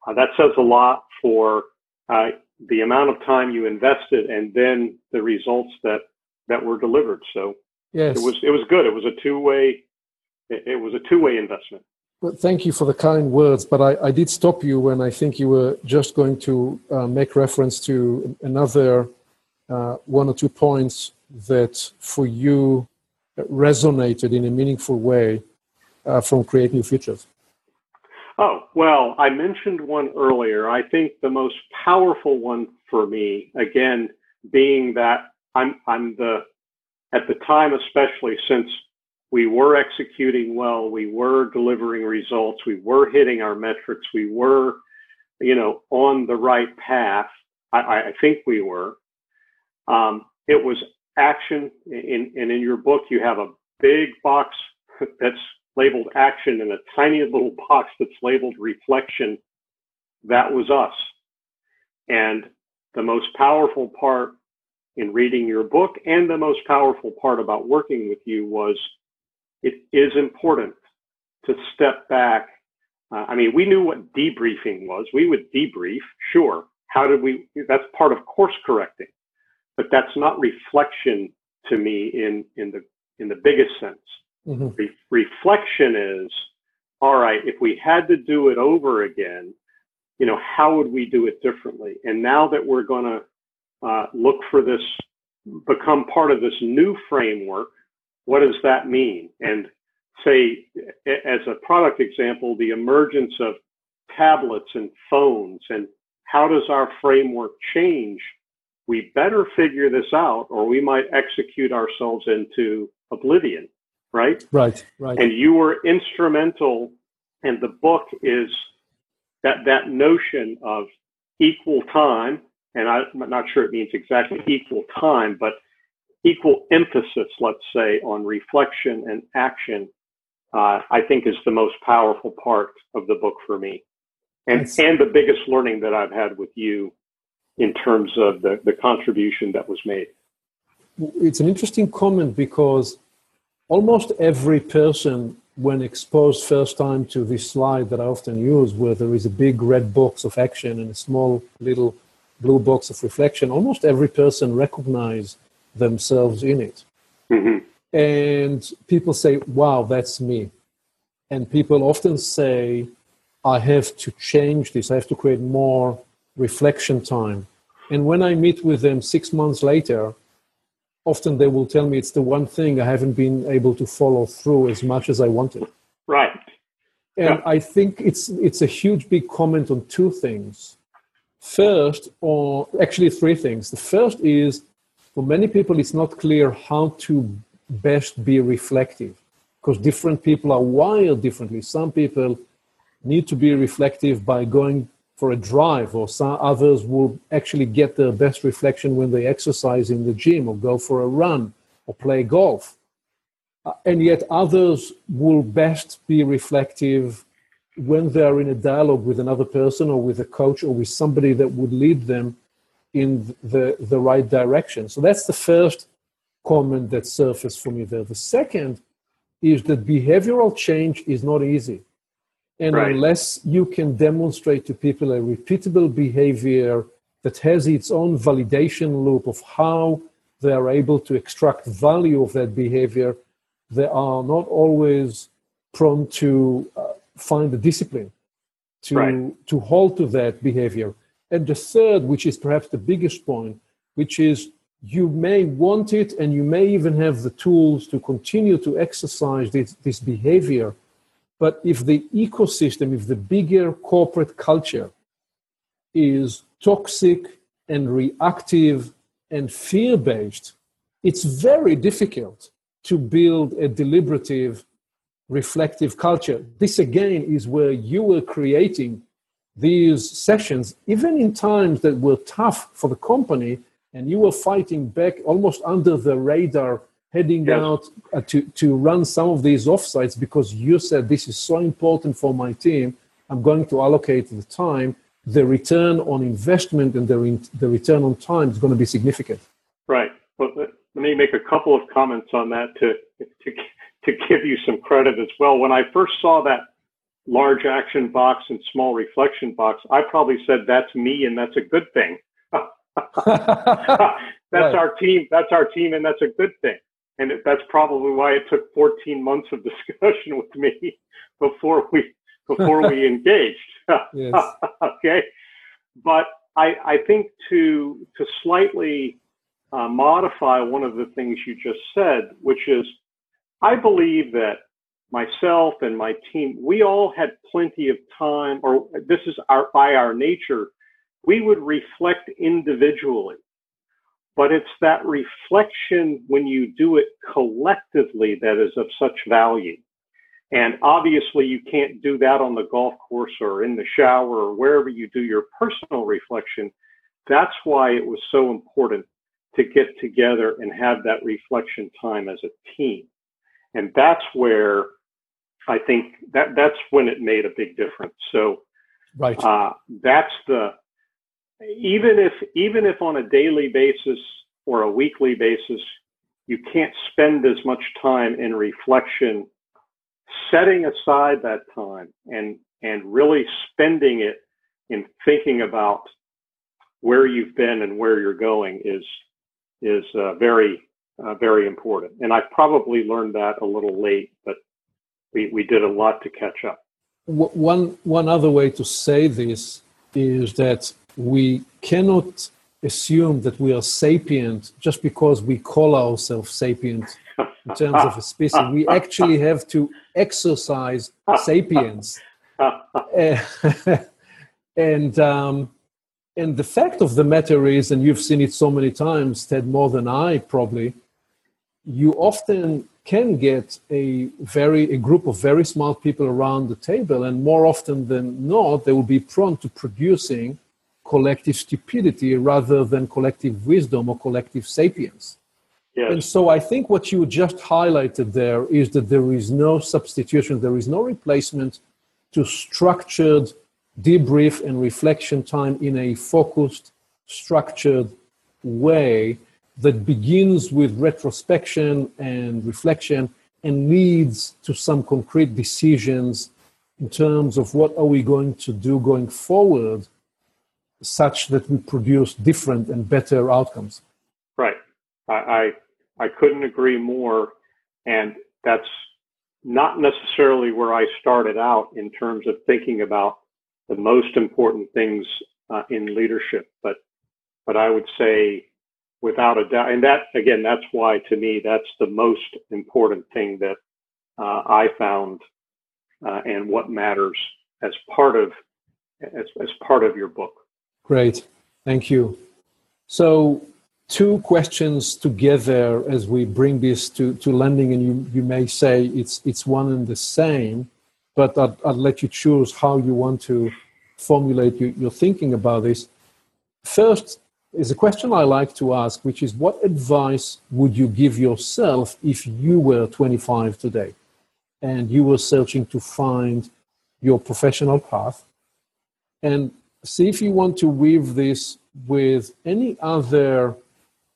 uh, that says a lot for uh, the amount of time you invested and then the results that that were delivered. So yes. it was it was good. It was a two way it, it, was a two way investment. Well, thank you for the kind words, but I, I did stop you when I think you were just going to uh, make reference to another uh, one or two points that for you resonated in a meaningful way uh, from Create New Futures. Oh, well, I mentioned one earlier. I think the most powerful one for me, again, being that I'm, I'm the, at the time, especially since we were executing well, we were delivering results, we were hitting our metrics, we were, you know, on the right path. I, I think we were. Um, it was action. In, and in your book, you have a big box [LAUGHS] that's labeled action and a tiny little box that's labeled reflection, that was us. And the most powerful part in reading your book and the most powerful part about working with you was it is important to step back. Uh, I mean, we knew what debriefing was. We would debrief, sure. How did we? That's part of course correcting, but that's not reflection to me in in the in the biggest sense. Mm-hmm. Re- reflection is, all right, if we had to do it over again, you know, how would we do it differently? And now that we're going to uh, look for this, become part of this new framework, what does that mean? And say, as a product example, the emergence of tablets and phones and how does our framework change? We better figure this out or we might execute ourselves into oblivion, right? Right, right. And you were instrumental, and the book is that, that notion of equal time, and I'm not sure it means exactly equal time, but equal emphasis, let's say, on reflection and action, uh, I think is the most powerful part of the book for me. And, and the biggest learning that I've had with you in terms of the, the contribution that was made. It's an interesting comment because almost every person, when exposed first time to this slide that I often use, where there is a big red box of action and a small little blue box of reflection, almost every person recognize themselves in it. Mm-hmm. And people say, wow, that's me. And people often say, I have to change this, I have to create more reflection time. And when I meet with them six months later, often they will tell me it's the one thing I haven't been able to follow through as much as I wanted. Right. And yeah. I think it's it's a huge big comment on two things. First, or actually three things. The first is for many people, it's not clear how to best be reflective because different people are wired differently. Some people need to be reflective by going for a drive, or some others will actually get their best reflection when they exercise in the gym or go for a run or play golf. Uh, and yet others will best be reflective when they're in a dialogue with another person or with a coach or with somebody that would lead them in the, the right direction. So that's the first comment that surfaced for me there. The second is that behavioral change is not easy. And right. unless you can demonstrate to people a repeatable behavior that has its own validation loop of how they are able to extract value of that behavior, they are not always prone to uh, find the discipline to, right. to hold to that behavior. And the third, which is perhaps the biggest point, which is you may want it and you may even have the tools to continue to exercise this, this behavior. But if the ecosystem, if the bigger corporate culture is toxic and reactive and fear based, it's very difficult to build a deliberative, reflective culture. This again is where you were creating these sessions, even in times that were tough for the company, and you were fighting back almost under the radar, heading out uh, to, to run some of these offsites because you said this is so important for my team. I'm going to allocate the time. The return on investment and the, re- the return on time is going to be significant. Right. Well, let me make a couple of comments on that to, to, to give you some credit as well. When I first saw that large action box and small reflection box, I probably said that's me and that's a good thing. [LAUGHS] [LAUGHS] that's right. our team. That's our team, and that's a good thing. And that's probably why it took 14 months of [LAUGHS] discussion with me before we before we [LAUGHS] engaged. [LAUGHS] okay, but I, I think to to slightly uh, modify one of the things you just said, which is, I believe that myself and my team, we all had plenty of time, or this is our by our nature, we would reflect individually. But it's that reflection when you do it collectively that is of such value. And obviously, you can't do that on the golf course or in the shower or wherever you do your personal reflection. That's why it was so important to get together and have that reflection time as a team. And that's where I think that that's when it made a big difference. So, right, uh, that's the even if even if on a daily basis or a weekly basis you can't spend as much time in reflection, setting aside that time and and really spending it in thinking about where you've been and where you're going is is uh, very uh, very important. And I probably learned that a little late, but we, we did a lot to catch up. One, one other way to say this is that we cannot assume that we are sapient just because we call ourselves sapient in terms of a species. We actually have to exercise sapience. [LAUGHS] and um, and the fact of the matter is, and you've seen it so many times, Ted, more than I probably, you often can get a very a group of very smart people around the table, and more often than not, they will be prone to producing collective stupidity rather than collective wisdom or collective sapience. Yes. And so I think what you just highlighted there is that there is no substitution, there is no replacement to structured debrief and reflection time in a focused, structured way that begins with retrospection and reflection and leads to some concrete decisions in terms of what are we going to do going forward such that we produce different and better outcomes right i i, I couldn't agree more and that's not necessarily where i started out in terms of thinking about the most important things uh, in leadership. But but I would say without a doubt, and that again, that's why to me that's the most important thing that uh, I found uh, and what matters as part of as, as part of your book. Great, thank you. So two questions together as we bring this to, to landing, and you, you may say it's it's one and the same but I'd, I'd let you choose how you want to formulate your, your thinking about this. First is a question I like to ask, which is what advice would you give yourself if you were 25 today and you were searching to find your professional path? And see if you want to weave this with any other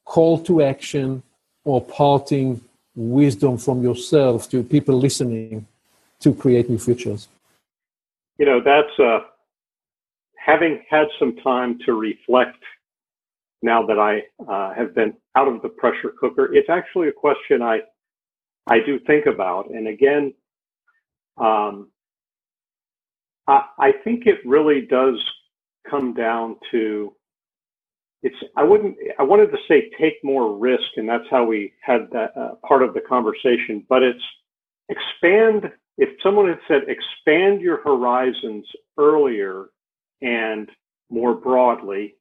call to action or parting wisdom from yourself to people listening to create new futures? You know, that's uh, having had some time to reflect now that I uh, have been out of the pressure cooker. It's actually a question I I do think about, and again, um, I, I think it really does come down to it's I wouldn't I wanted to say take more risk and that's how we had that uh, part of the conversation but it's expand if someone had said expand your horizons earlier and more broadly,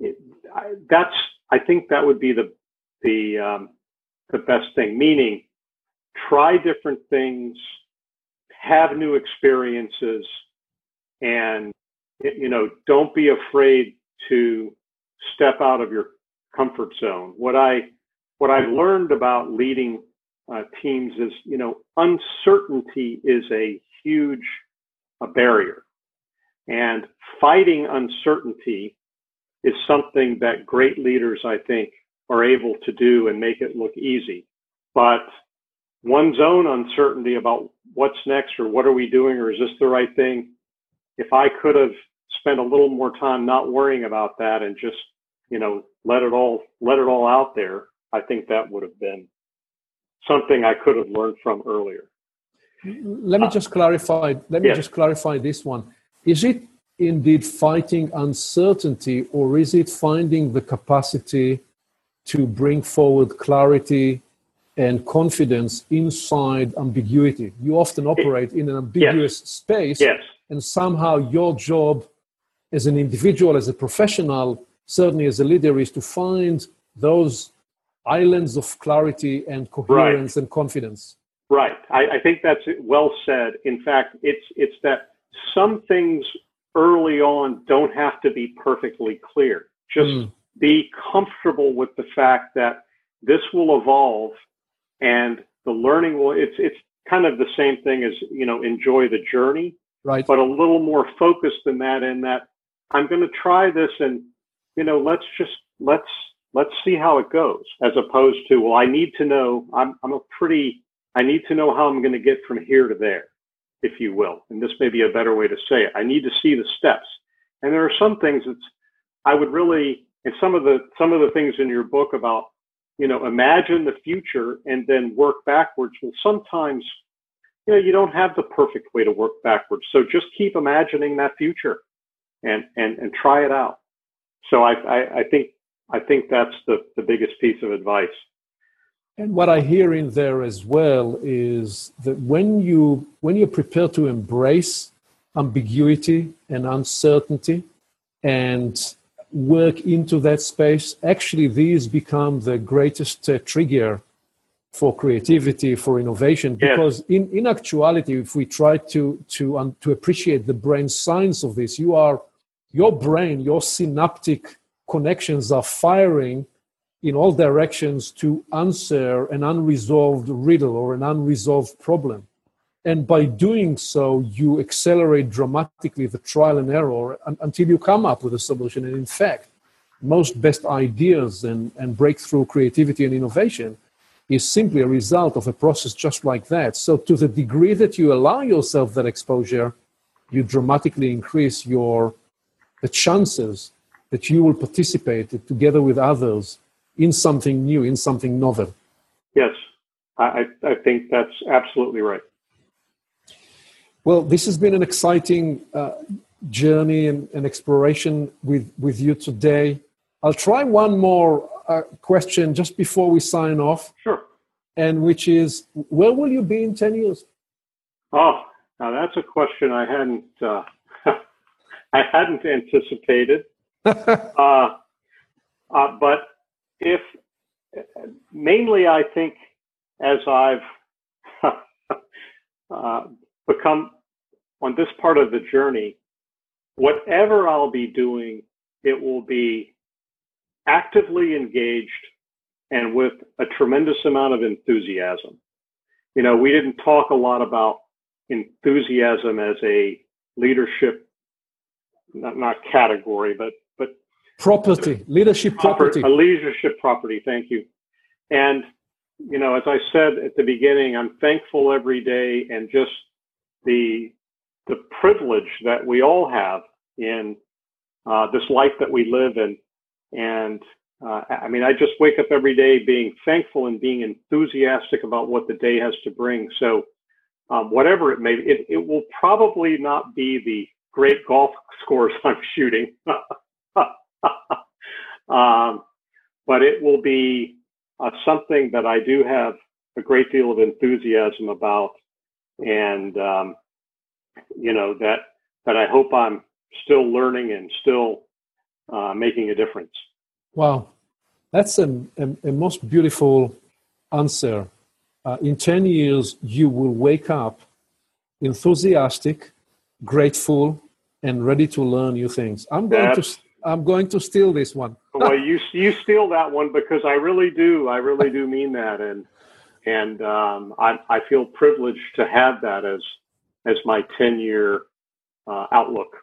it, I, that's I think that would be the the um, the best thing. Meaning, try different things, have new experiences, and you know don't be afraid to step out of your comfort zone. What I what I've learned about leading uh, teams is, you know, uncertainty is a huge a barrier. And fighting uncertainty is something that great leaders, I think, are able to do and make it look easy. But one's own uncertainty about what's next or what are we doing or is this the right thing? If I could have spent a little more time not worrying about that and just, you know, let it all let it all out there, I think that would have been something I could have learned from earlier. Let me uh, just clarify. Let me yes. just clarify this one. Is it indeed fighting uncertainty, or is it finding the capacity to bring forward clarity and confidence inside ambiguity? You often operate in an ambiguous yes. space, yes. and somehow your job as an individual, as a professional, certainly as a leader, is to find those islands of clarity and coherence right. and confidence. Right. I, I, think that's well said. In fact, it's it's that some things early on don't have to be perfectly clear. Just mm. be comfortable with the fact that this will evolve and the learning will it's it's kind of the same thing as, you know, enjoy the journey. Right. But a little more focused than that in that I'm gonna try this and you know, let's just let's let's see how it goes as opposed to well i need to know i'm, I'm a pretty i need to know how i'm going to get from here to there if you will. And this may be a better way to say it. I need to see the steps. And there are some things that i would really and some of the some of the things in your book about you know imagine the future and then work backwards. Well sometimes you know you don't have the perfect way to work backwards. So just keep imagining that future and and and try it out so I, I, I think I think that's the, the biggest piece of advice. And what I hear in there as well is that when you when you're prepared to embrace ambiguity and uncertainty and work into that space, actually these become the greatest uh, trigger for creativity, for innovation. Because yes. in, in actuality, if we try to to um, to appreciate the brain science of this, you are your brain, your synaptic connections are firing in all directions to answer an unresolved riddle or an unresolved problem. And by doing so, you accelerate dramatically the trial and error until you come up with a solution. And in fact, most best ideas and, and breakthrough creativity and innovation is simply a result of a process just like that. So, to the degree that you allow yourself that exposure, you dramatically increase your the chances that you will participate together with others in something new, in something novel. Yes, I, I think that's absolutely right. Well, this has been an exciting uh, journey and, and, exploration with, with you today. I'll try one more uh, question just before we sign off. Sure. And which is, where will you be in 10 years? Oh, now that's a question I hadn't, uh, I hadn't anticipated. [LAUGHS] Uh, uh, but if mainly, I think as I've [LAUGHS] uh, become on this part of the journey, whatever I'll be doing, it will be actively engaged and with a tremendous amount of enthusiasm. You know, we didn't talk a lot about enthusiasm as a leadership, not, not category, but, but property, leadership property. A leadership property. Thank you. And, you know, as I said at the beginning, I'm thankful every day and just the the privilege that we all have in uh, this life that we live in. And uh, I mean, I just wake up every day being thankful and being enthusiastic about what the day has to bring. So, um, whatever it may be, it, it will probably not be the great golf scores [LAUGHS] I'm shooting, um, but it will be uh, something that I do have a great deal of enthusiasm about. And um, you know that that I hope I'm still learning and still uh, making a difference. Wow, that's a, a, a most beautiful answer. Uh, in 10 years, you will wake up enthusiastic, grateful, and ready to learn new things. I'm going that's, to I'm going to steal this one. [LAUGHS] well, you [LAUGHS] you steal that one because I really do. I really do mean that, and and um, I I feel privileged to have that as as my 10 year uh, outlook.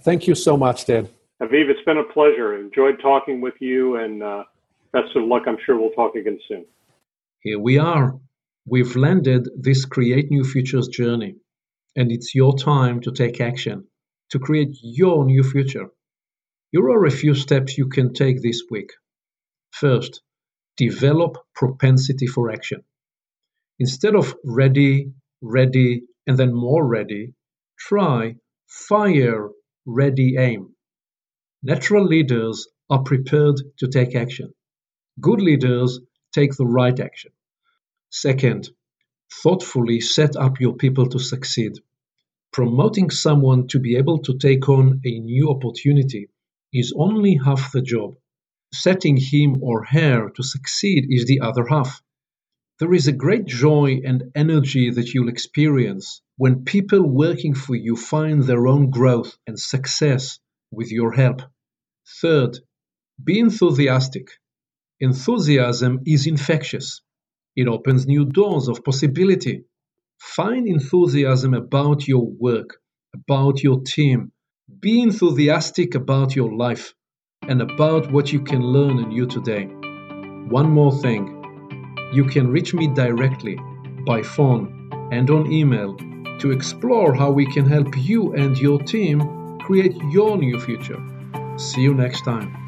Thank you so much, Ted. Aviv, it's been a pleasure. Enjoyed talking with you, and uh, best of luck. I'm sure we'll talk again soon. Here we are. We've landed this Create New Futures journey, and it's your time to take action to create your new future. Here are a few steps you can take this week. First, develop propensity for action. Instead of ready, ready, and then more ready, try fire, ready, aim. Natural leaders are prepared to take action. Good leaders take the right action. Second, thoughtfully set up your people to succeed. Promoting someone to be able to take on a new opportunity is only half the job. Setting him or her to succeed is the other half. There is a great joy and energy that you'll experience when people working for you find their own growth and success with your help. Third, be enthusiastic. Enthusiasm is infectious. It opens new doors of possibility. Find enthusiasm about your work, about your team. Be enthusiastic about your life and about what you can learn in you today. One more thing you can reach me directly by phone and on email to explore how we can help you and your team create your new future. See you next time.